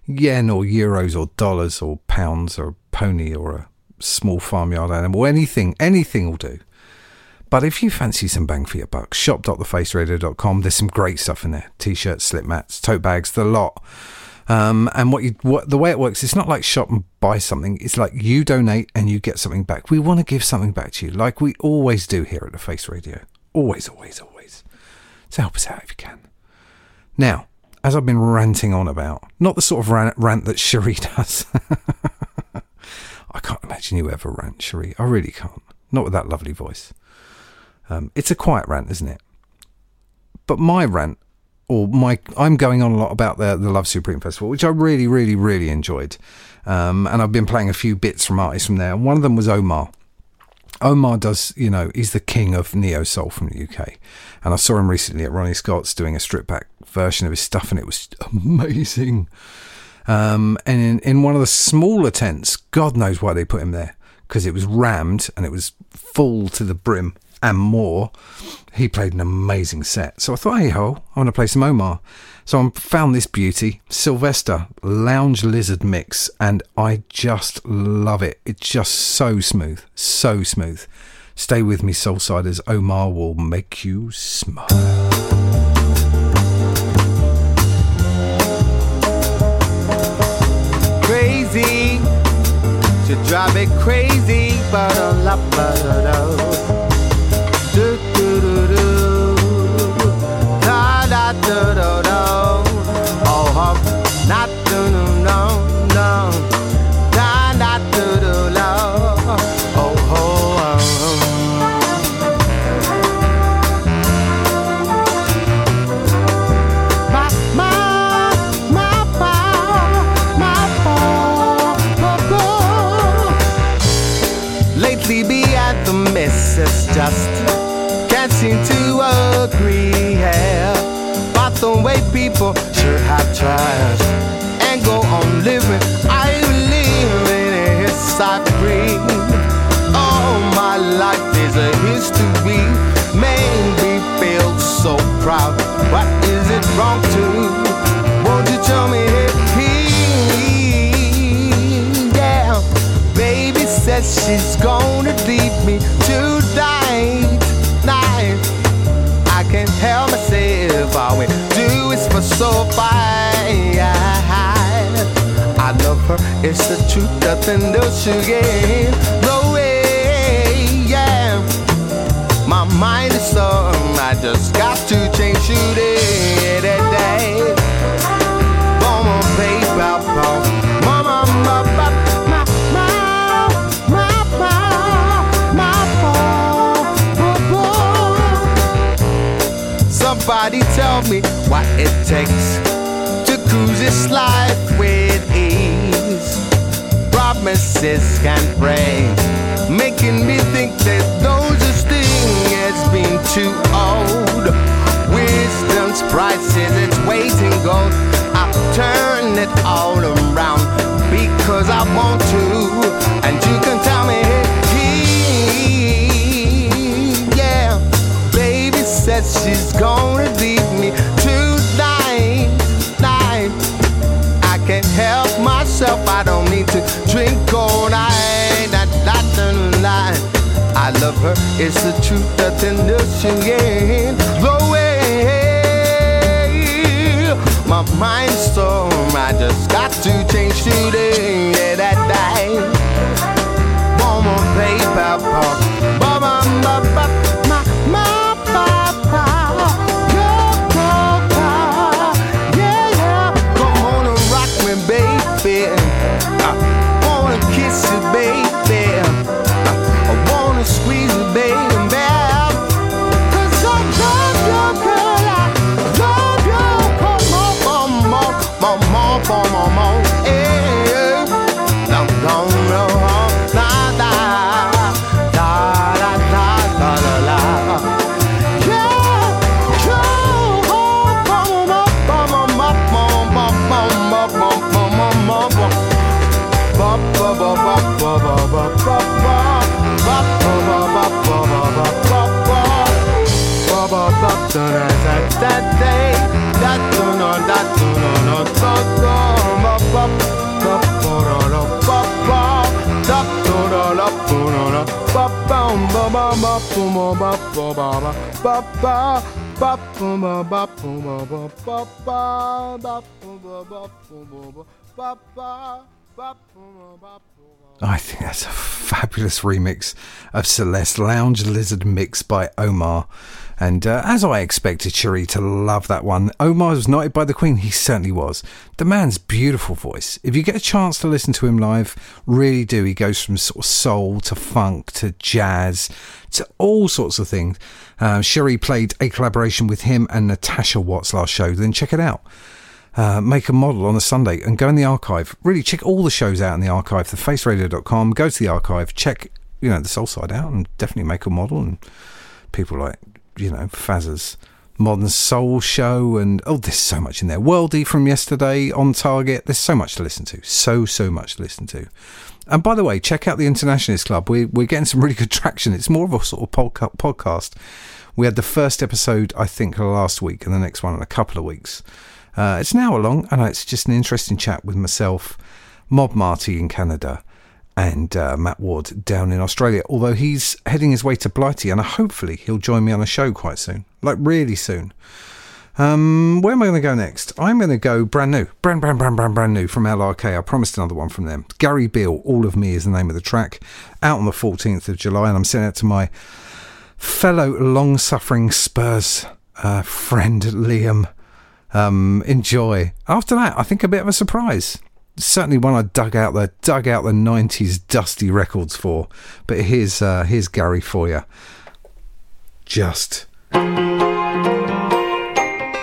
yen or euros or dollars or pounds or a pony or a small farmyard animal. Anything, anything will do. But if you fancy some bang for your buck, shop.thefaceradio.com. There's some great stuff in there: t-shirts, slip mats, tote bags, the lot. Um, and what you what the way it works, it's not like shop and buy something. It's like you donate and you get something back. We want to give something back to you, like we always do here at the Face Radio. Always, always, always. So help us out if you can. Now, as I've been ranting on about, not the sort of rant, rant that Cherie [LAUGHS] does. I can't imagine you ever rant, Cherie. I really can't. Not with that lovely voice. Um, it's a quiet rant, isn't it? But my rant, or my, I'm going on a lot about the the Love Supreme Festival, which I really, really, really enjoyed, um, and I've been playing a few bits from artists from there. One of them was Omar. Omar does, you know, he's the king of neo soul from the UK, and I saw him recently at Ronnie Scott's doing a stripped back version of his stuff, and it was [LAUGHS] amazing. Um, and in, in one of the smaller tents, God knows why they put him there, because it was rammed and it was full to the brim and more. He played an amazing set. So I thought, hey ho, I want to play some Omar. So I found this beauty, Sylvester Lounge Lizard Mix, and I just love it. It's just so smooth, so smooth. Stay with me, Soulsiders. Omar will make you smile. crazy. Should drive me crazy, but a ba da da. Gonna leave me tonight. Night. I can't help myself. All we do is for so fine. I love her. It's the truth, nothing else you get. No way, yeah. My mind is on. I just got to change today. What it takes to cruise this life with ease. Promises can break, making me think that no such thing as being too old. Wisdom's prices, it's waiting gold. I'll turn it all around because I want to, and you can tell me, yeah. Baby says she's gonna I don't mean to drink all night. That, that, that. I love her. It's the truth. Else you get. The way my mind's so I just got to change today. Yeah, that day. Mama, baby, mama, mama, mama, I think that's a fabulous remix of Celeste Lounge Lizard Mix by Omar. And uh, as I expected Cherie to love that one, Omar was knighted by the Queen. He certainly was. The man's beautiful voice. If you get a chance to listen to him live, really do. He goes from sort of soul to funk to jazz to all sorts of things. Uh, Cherie played a collaboration with him and Natasha Watts last show. Then check it out uh, make a model on a Sunday and go in the archive. Really check all the shows out in the archive, thefaceradio.com. Go to the archive, check, you know, the Soulside out and definitely make a model. And people like, you know, Fazza's Modern Soul Show and, oh, there's so much in there. Worldy from yesterday on Target. There's so much to listen to. So, so much to listen to. And by the way, check out the Internationalist Club. We, we're getting some really good traction. It's more of a sort of podca- podcast. We had the first episode, I think, last week, and the next one in a couple of weeks. Uh, it's an hour long, and it's just an interesting chat with myself, Mob Marty in Canada, and uh, Matt Ward down in Australia. Although he's heading his way to Blighty, and hopefully he'll join me on a show quite soon, like really soon. Um, where am I going to go next? I'm going to go brand new, brand, brand, brand, brand, brand new from LRK. I promised another one from them. Gary Beale, All of Me is the name of the track, out on the 14th of July, and I'm sending it to my fellow long-suffering Spurs uh, friend Liam. Um, enjoy. After that, I think a bit of a surprise. Certainly one I dug out the dug out the '90s dusty records for. But here's uh, here's Gary for you. Just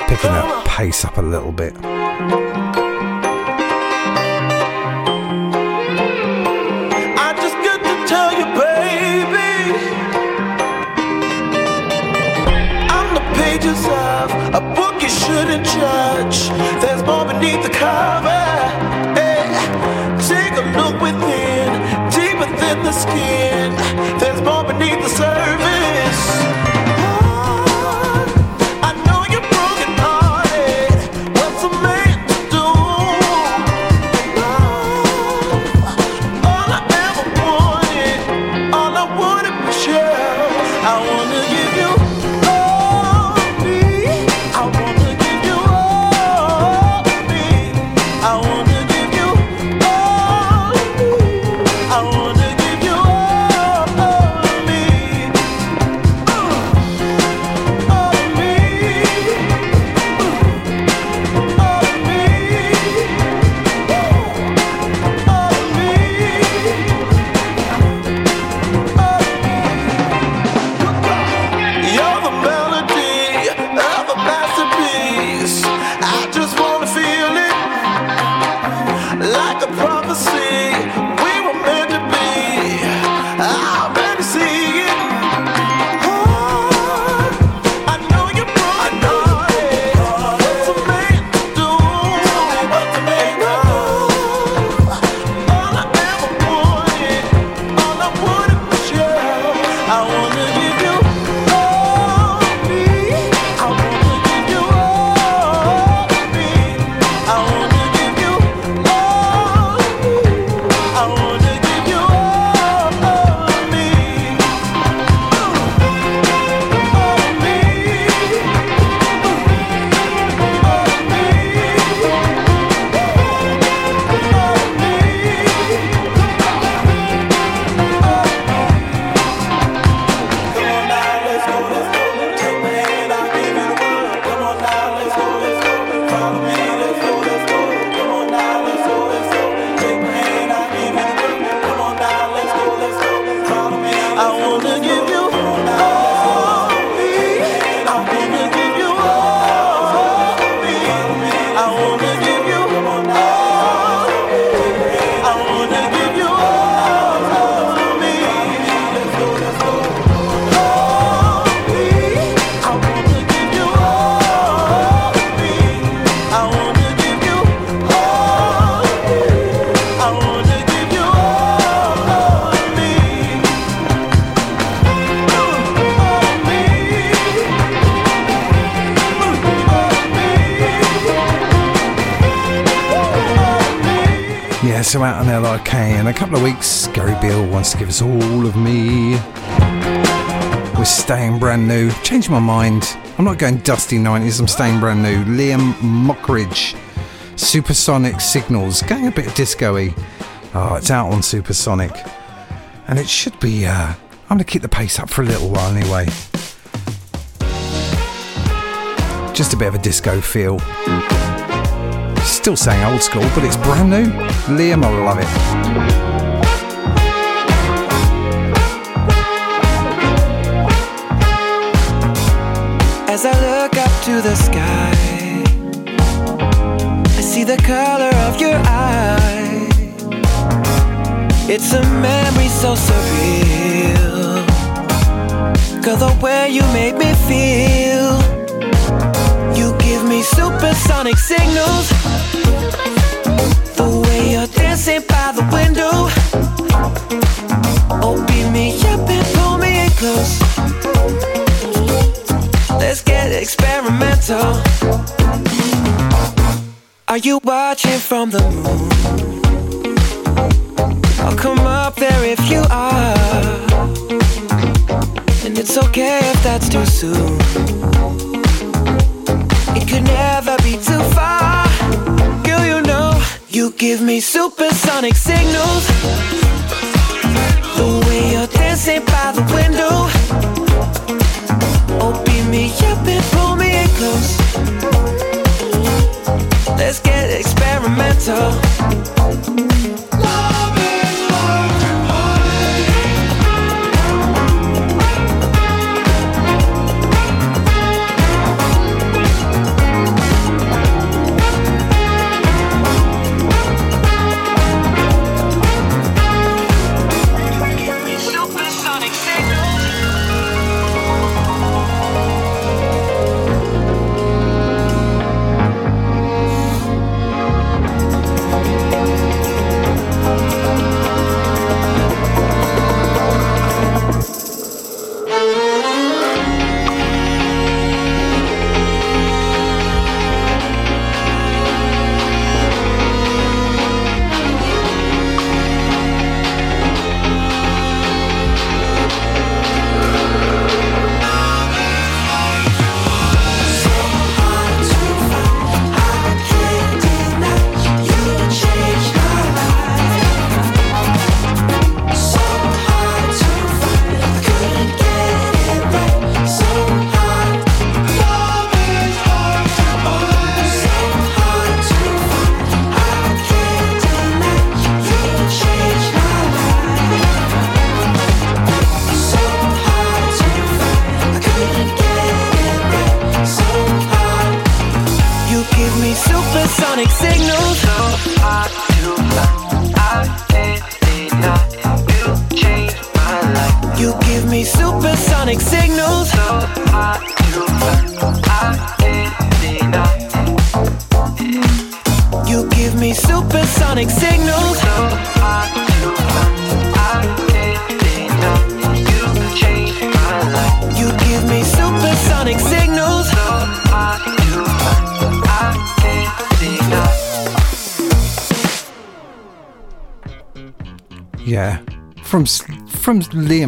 picking that pace up a little bit. You judge. There's more beneath the cover. Hey, take a look within, deep within the skin. There's more beneath the surface. Changed my mind. I'm not going dusty 90s, I'm staying brand new. Liam Mockridge, Supersonic Signals, going a bit disco y. Oh, it's out on Supersonic. And it should be, uh, I'm going to keep the pace up for a little while anyway. Just a bit of a disco feel. Still saying old school, but it's brand new. Liam, I love it. To the sky, I see the color of your eye. It's a memory so surreal.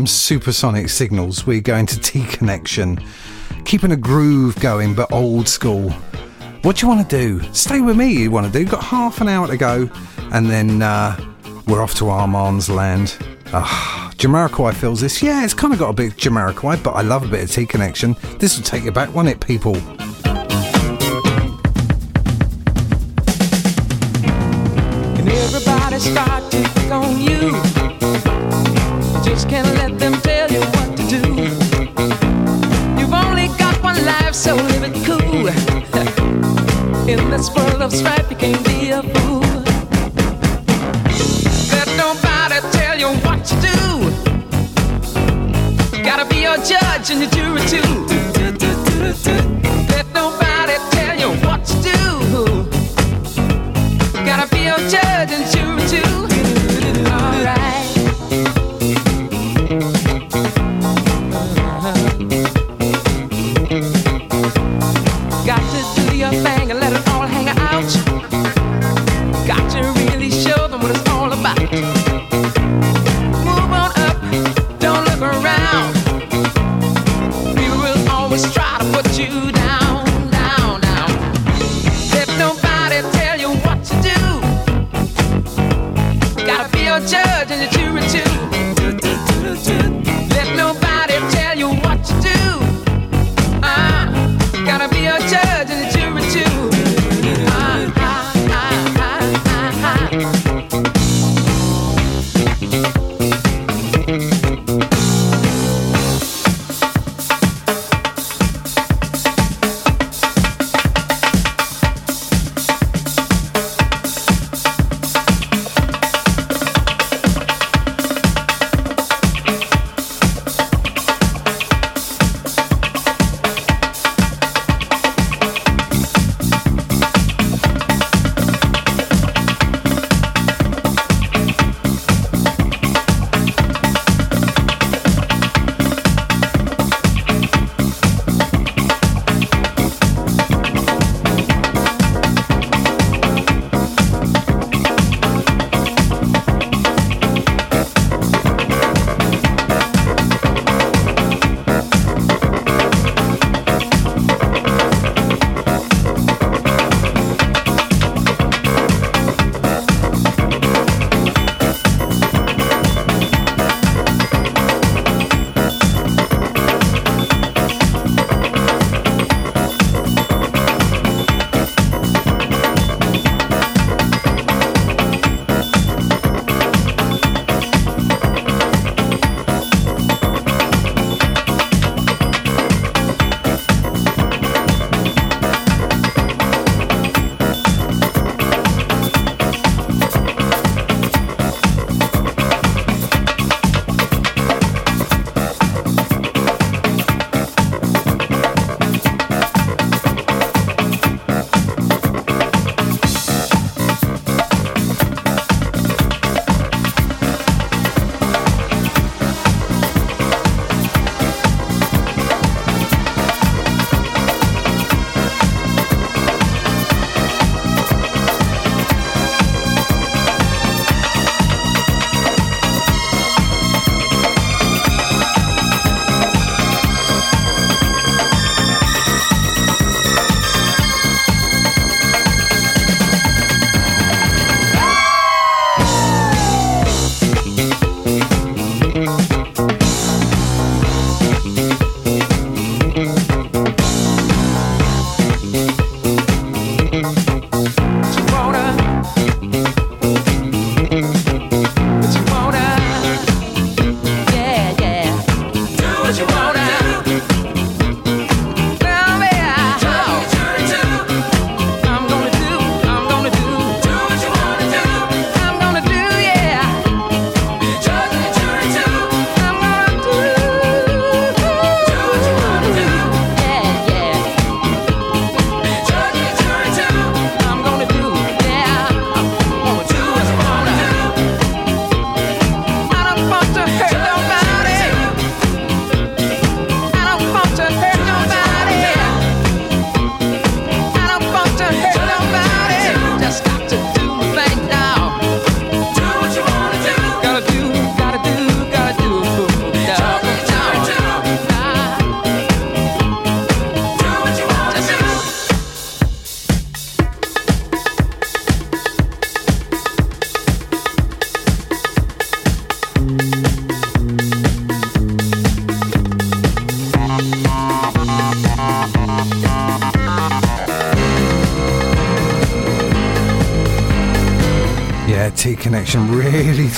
Supersonic signals, we're going to T Connection, keeping a groove going, but old school. What do you want to do? Stay with me. You want to do? Got half an hour to go, and then uh, we're off to Armand's land. Ah, Jamiroquai feels this. Yeah, it's kind of got a bit Jamiroquai, but I love a bit of T Connection. This will take you back, won't it, people? Start to on. You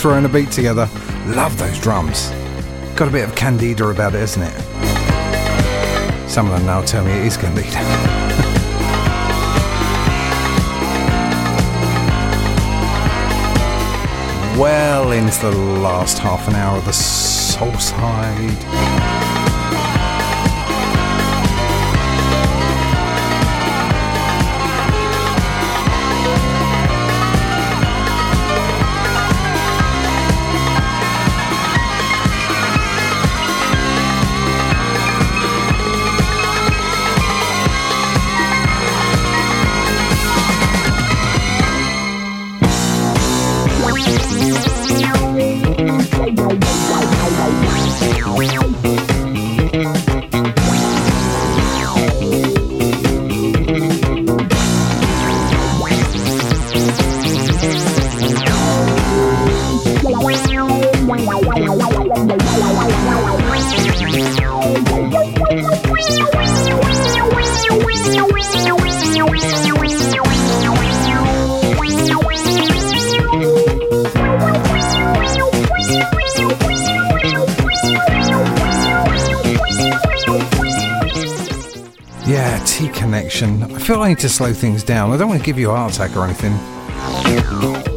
throwing a beat together. Love those drums. Got a bit of Candida about it, isn't it? Some of them now tell me it is Candida. [LAUGHS] well into the last half an hour of the Soulside. To slow things down. I don't want to give you a heart attack or anything.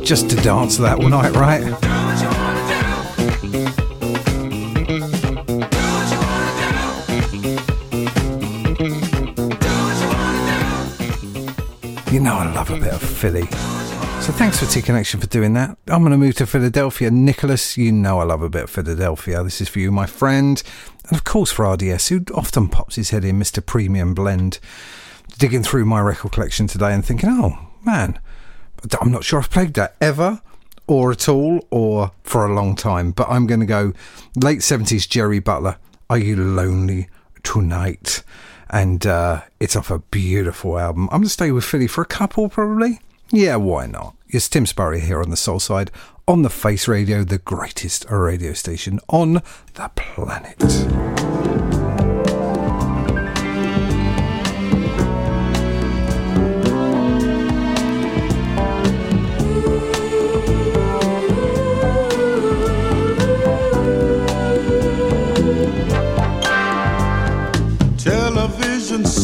Just to dance that all night, right? You know I love a bit of Philly. So thanks for T Connection for doing that. I'm going to move to Philadelphia. Nicholas, you know I love a bit of Philadelphia. This is for you, my friend. And of course for RDS, who often pops his head in, Mr. Premium Blend, digging through my record collection today and thinking, oh, man, I'm not sure I've played that ever or at all or for a long time. But I'm going to go late 70s Jerry Butler. Are you lonely tonight? And uh, it's off a beautiful album. I'm going to stay with Philly for a couple, probably. Yeah, why not? It's Tim Spurrier here on the Soulside on the Face Radio, the greatest radio station on the planet.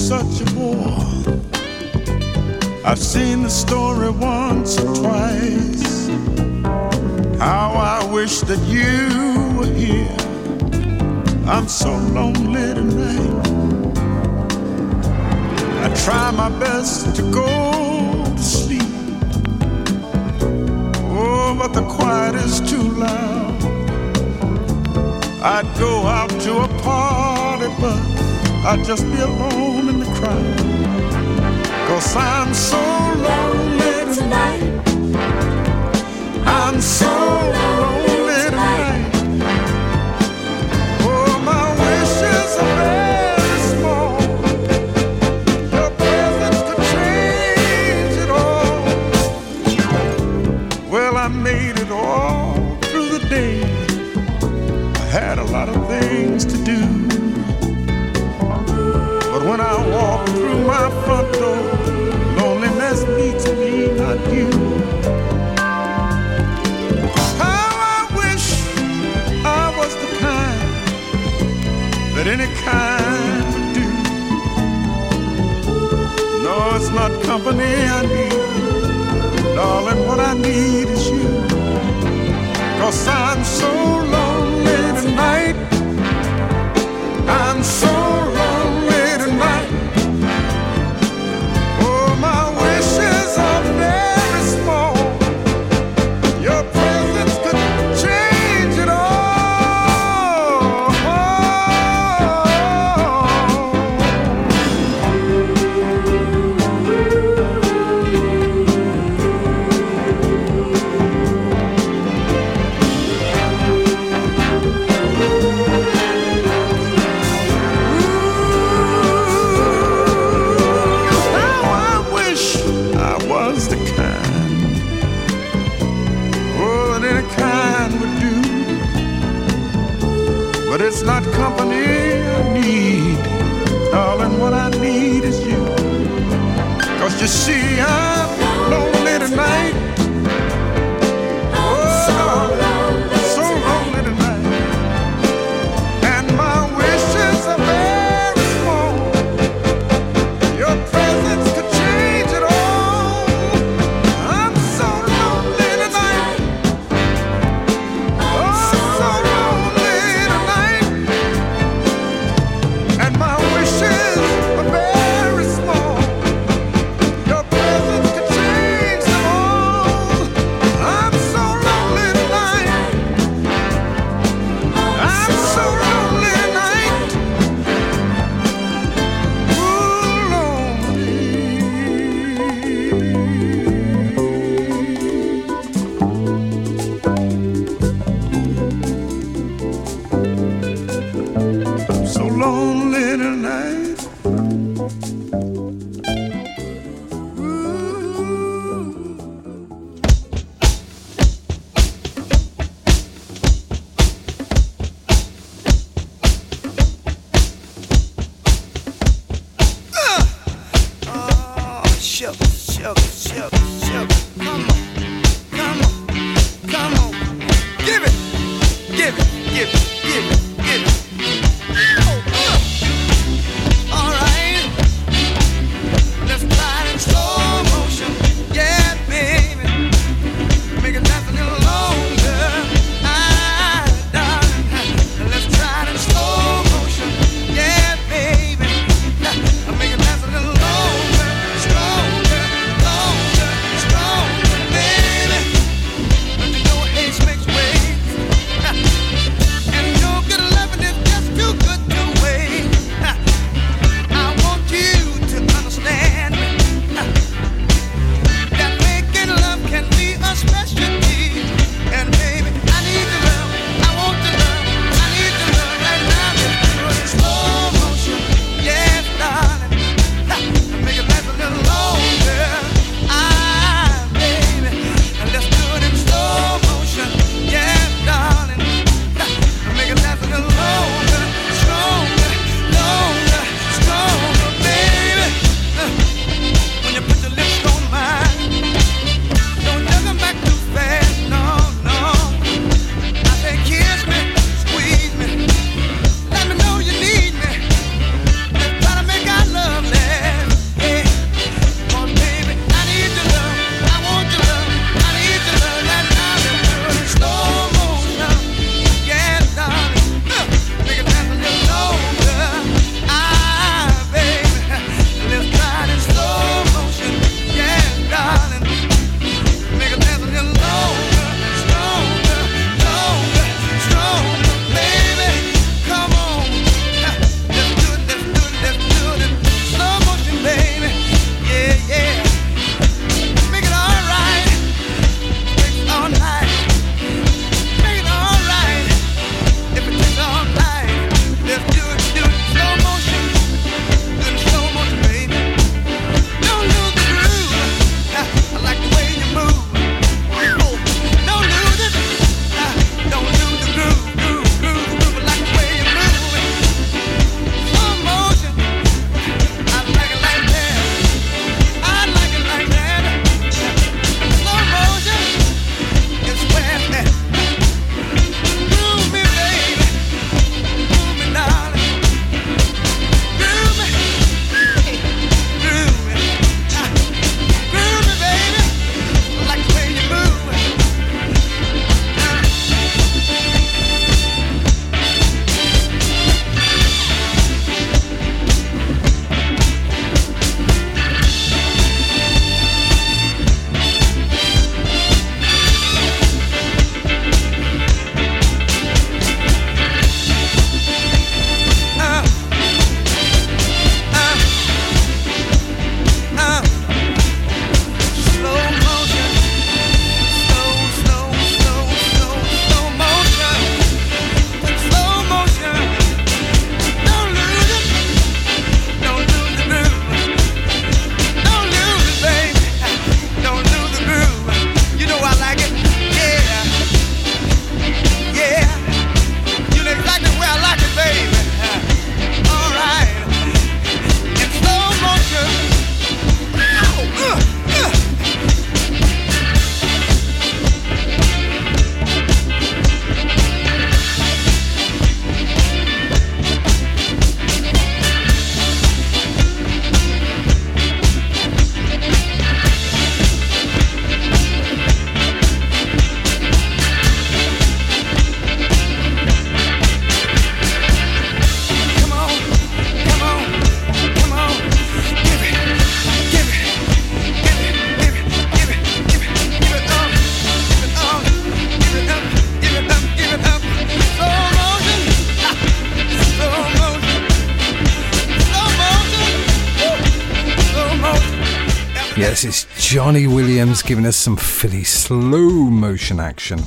Such a bore. I've seen the story once or twice. How I wish that you were here. I'm so lonely tonight. I try my best to go to sleep. Oh, but the quiet is too loud. I'd go out to a party, but I'd just be alone in the crowd. Cause I'm so lonely tonight. I'm so lonely front door, oh, loneliness meets me, not you. How I wish I was the kind that any kind would do. No, it's not company I need. Darling, what I need is you. Cause I'm so lonely tonight. I'm so lonely giving us some Philly slow motion action.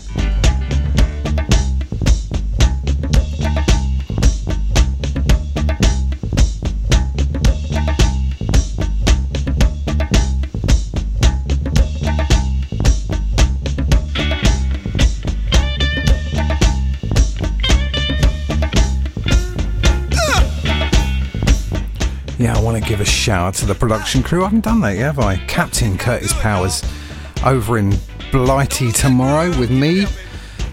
Yeah, I want to give a shout out to the production crew. I haven't done that yet, have I? Captain Curtis Powers over in Blighty tomorrow with me.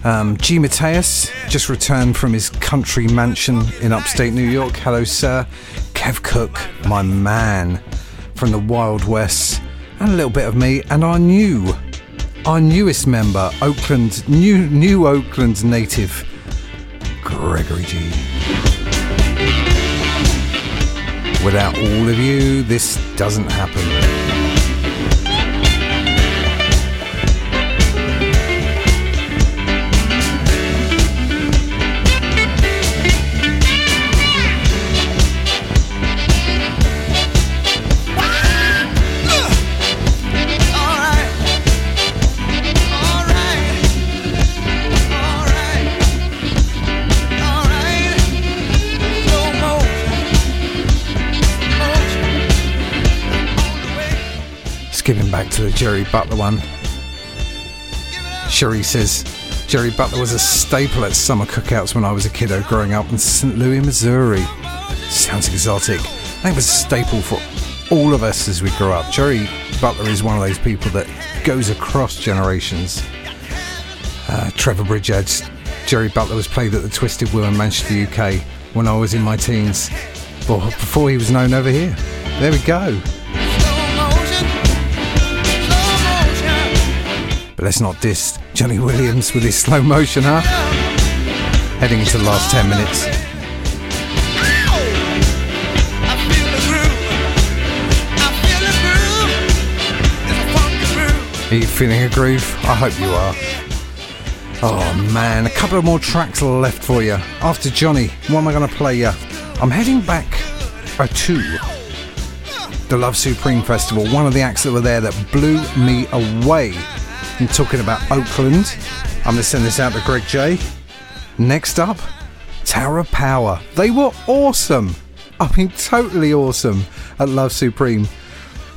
Um, G. Mateus just returned from his country mansion in upstate New York. Hello, sir. Kev Cook, my man from the Wild West, and a little bit of me, and our new, our newest member, Oakland, new, new Oakland native, Gregory G. Without all of you, this doesn't happen. Skipping back to the Jerry Butler one. Cherie says Jerry Butler was a staple at summer cookouts when I was a kiddo growing up in St. Louis, Missouri. Sounds exotic. I think it was a staple for all of us as we grew up. Jerry Butler is one of those people that goes across generations. Uh, Trevor Bridge adds Jerry Butler was played at the Twisted Wheel in Manchester, UK when I was in my teens. Well, before he was known over here. There we go. But let's not diss Johnny Williams with his slow motion, huh? Heading into the last 10 minutes. Are you feeling a groove? I hope you are. Oh man, a couple of more tracks left for you. After Johnny, what am I going to play you? I'm heading back uh, to the Love Supreme Festival. One of the acts that were there that blew me away. I'm talking about Oakland. I'm going to send this out to Greg J. Next up, Tower Power. They were awesome. I mean, totally awesome at Love Supreme.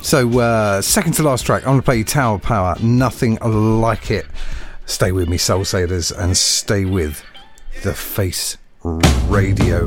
So, uh, second to last track, I'm going to play Tower Power. Nothing like it. Stay with me, Soulsiders, and stay with the Face Radio.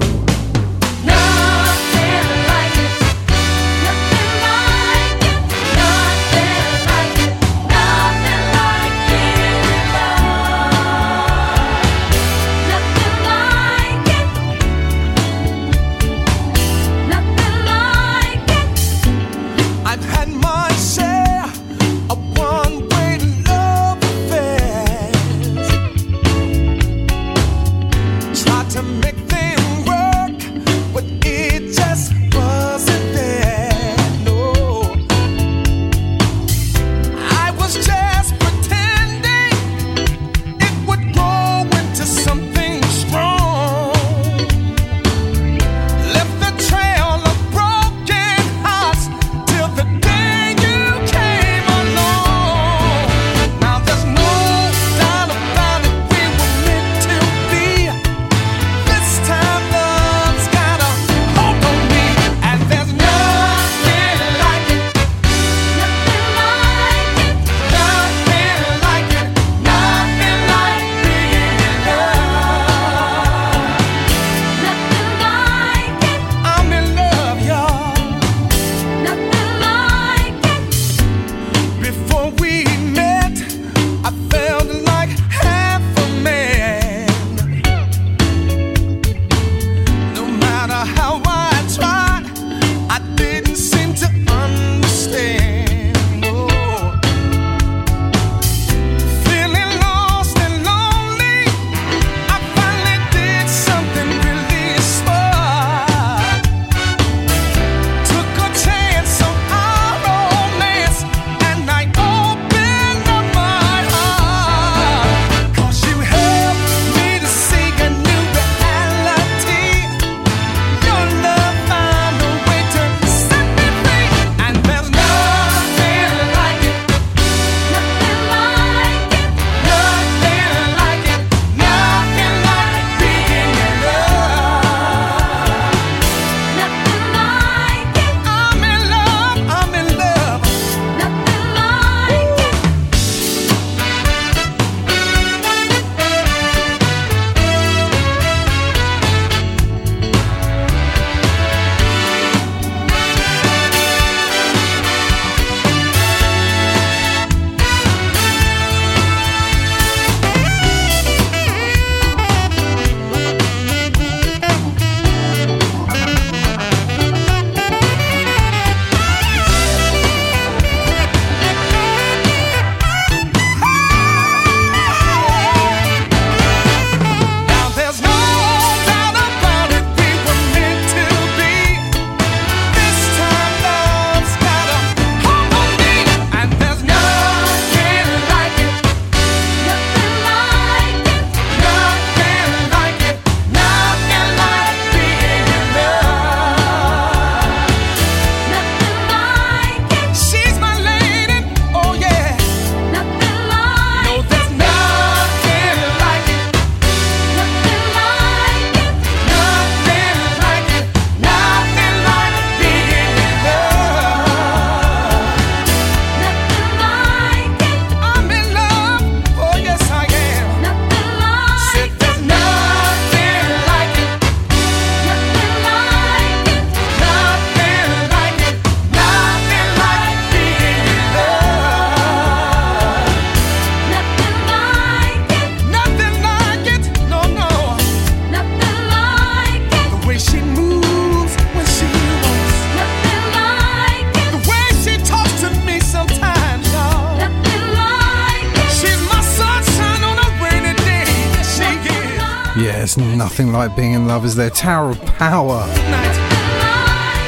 Love, is their Tower of Power.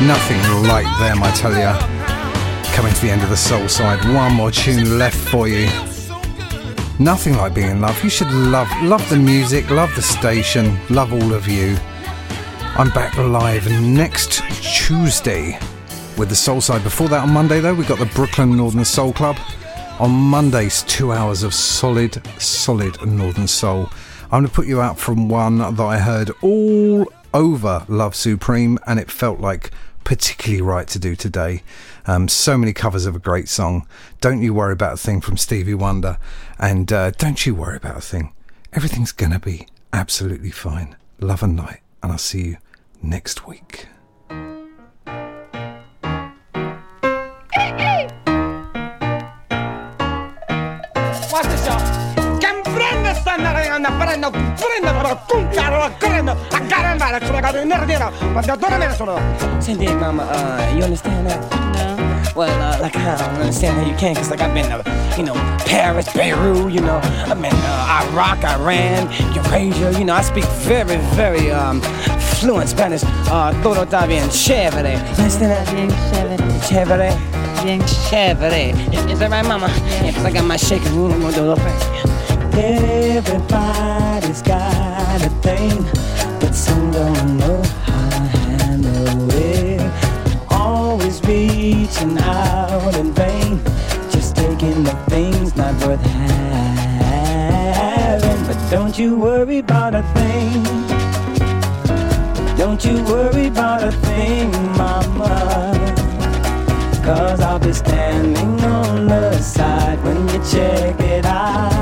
Nothing like them, I tell ya. Coming to the end of the Soulside. One more tune left for you. Nothing like being in love. You should love love the music, love the station, love all of you. I'm back live next Tuesday with the Soulside. Before that, on Monday though, we got the Brooklyn Northern Soul Club. On Mondays, two hours of solid, solid Northern Soul. I'm going to put you out from one that I heard all over Love Supreme, and it felt like particularly right to do today. Um, so many covers of a great song. Don't you worry about a thing from Stevie Wonder, and uh, don't you worry about a thing. Everything's gonna be absolutely fine. Love and light, and I'll see you next week. Sta andando, prendo, prendo, con caro, prendo, a caramba, sono caduto in nero, ma da dove me sono? Cindy, mama, uh, you understand that? No. Well, uh, like, I don't understand how you can, cause like I've been to, you know, Paris, Beirut, you know, I've been uh, Iraq, Iran, Eurasia, you know, I speak very, very, um, fluent Spanish. Uh, todo está bien chévere. You understand that? Bien chévere. Chévere. Bien chévere. Is, is that right, mama? Yeah, cause I got my shaker, you know, I'm gonna the thing. Everybody's got a thing, but some don't know how to handle it. Always reaching out in vain, just taking the things not worth having. But don't you worry about a thing. Don't you worry about a thing, mama. Cause I'll be standing on the side when you check it out.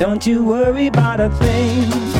Don't you worry about a thing.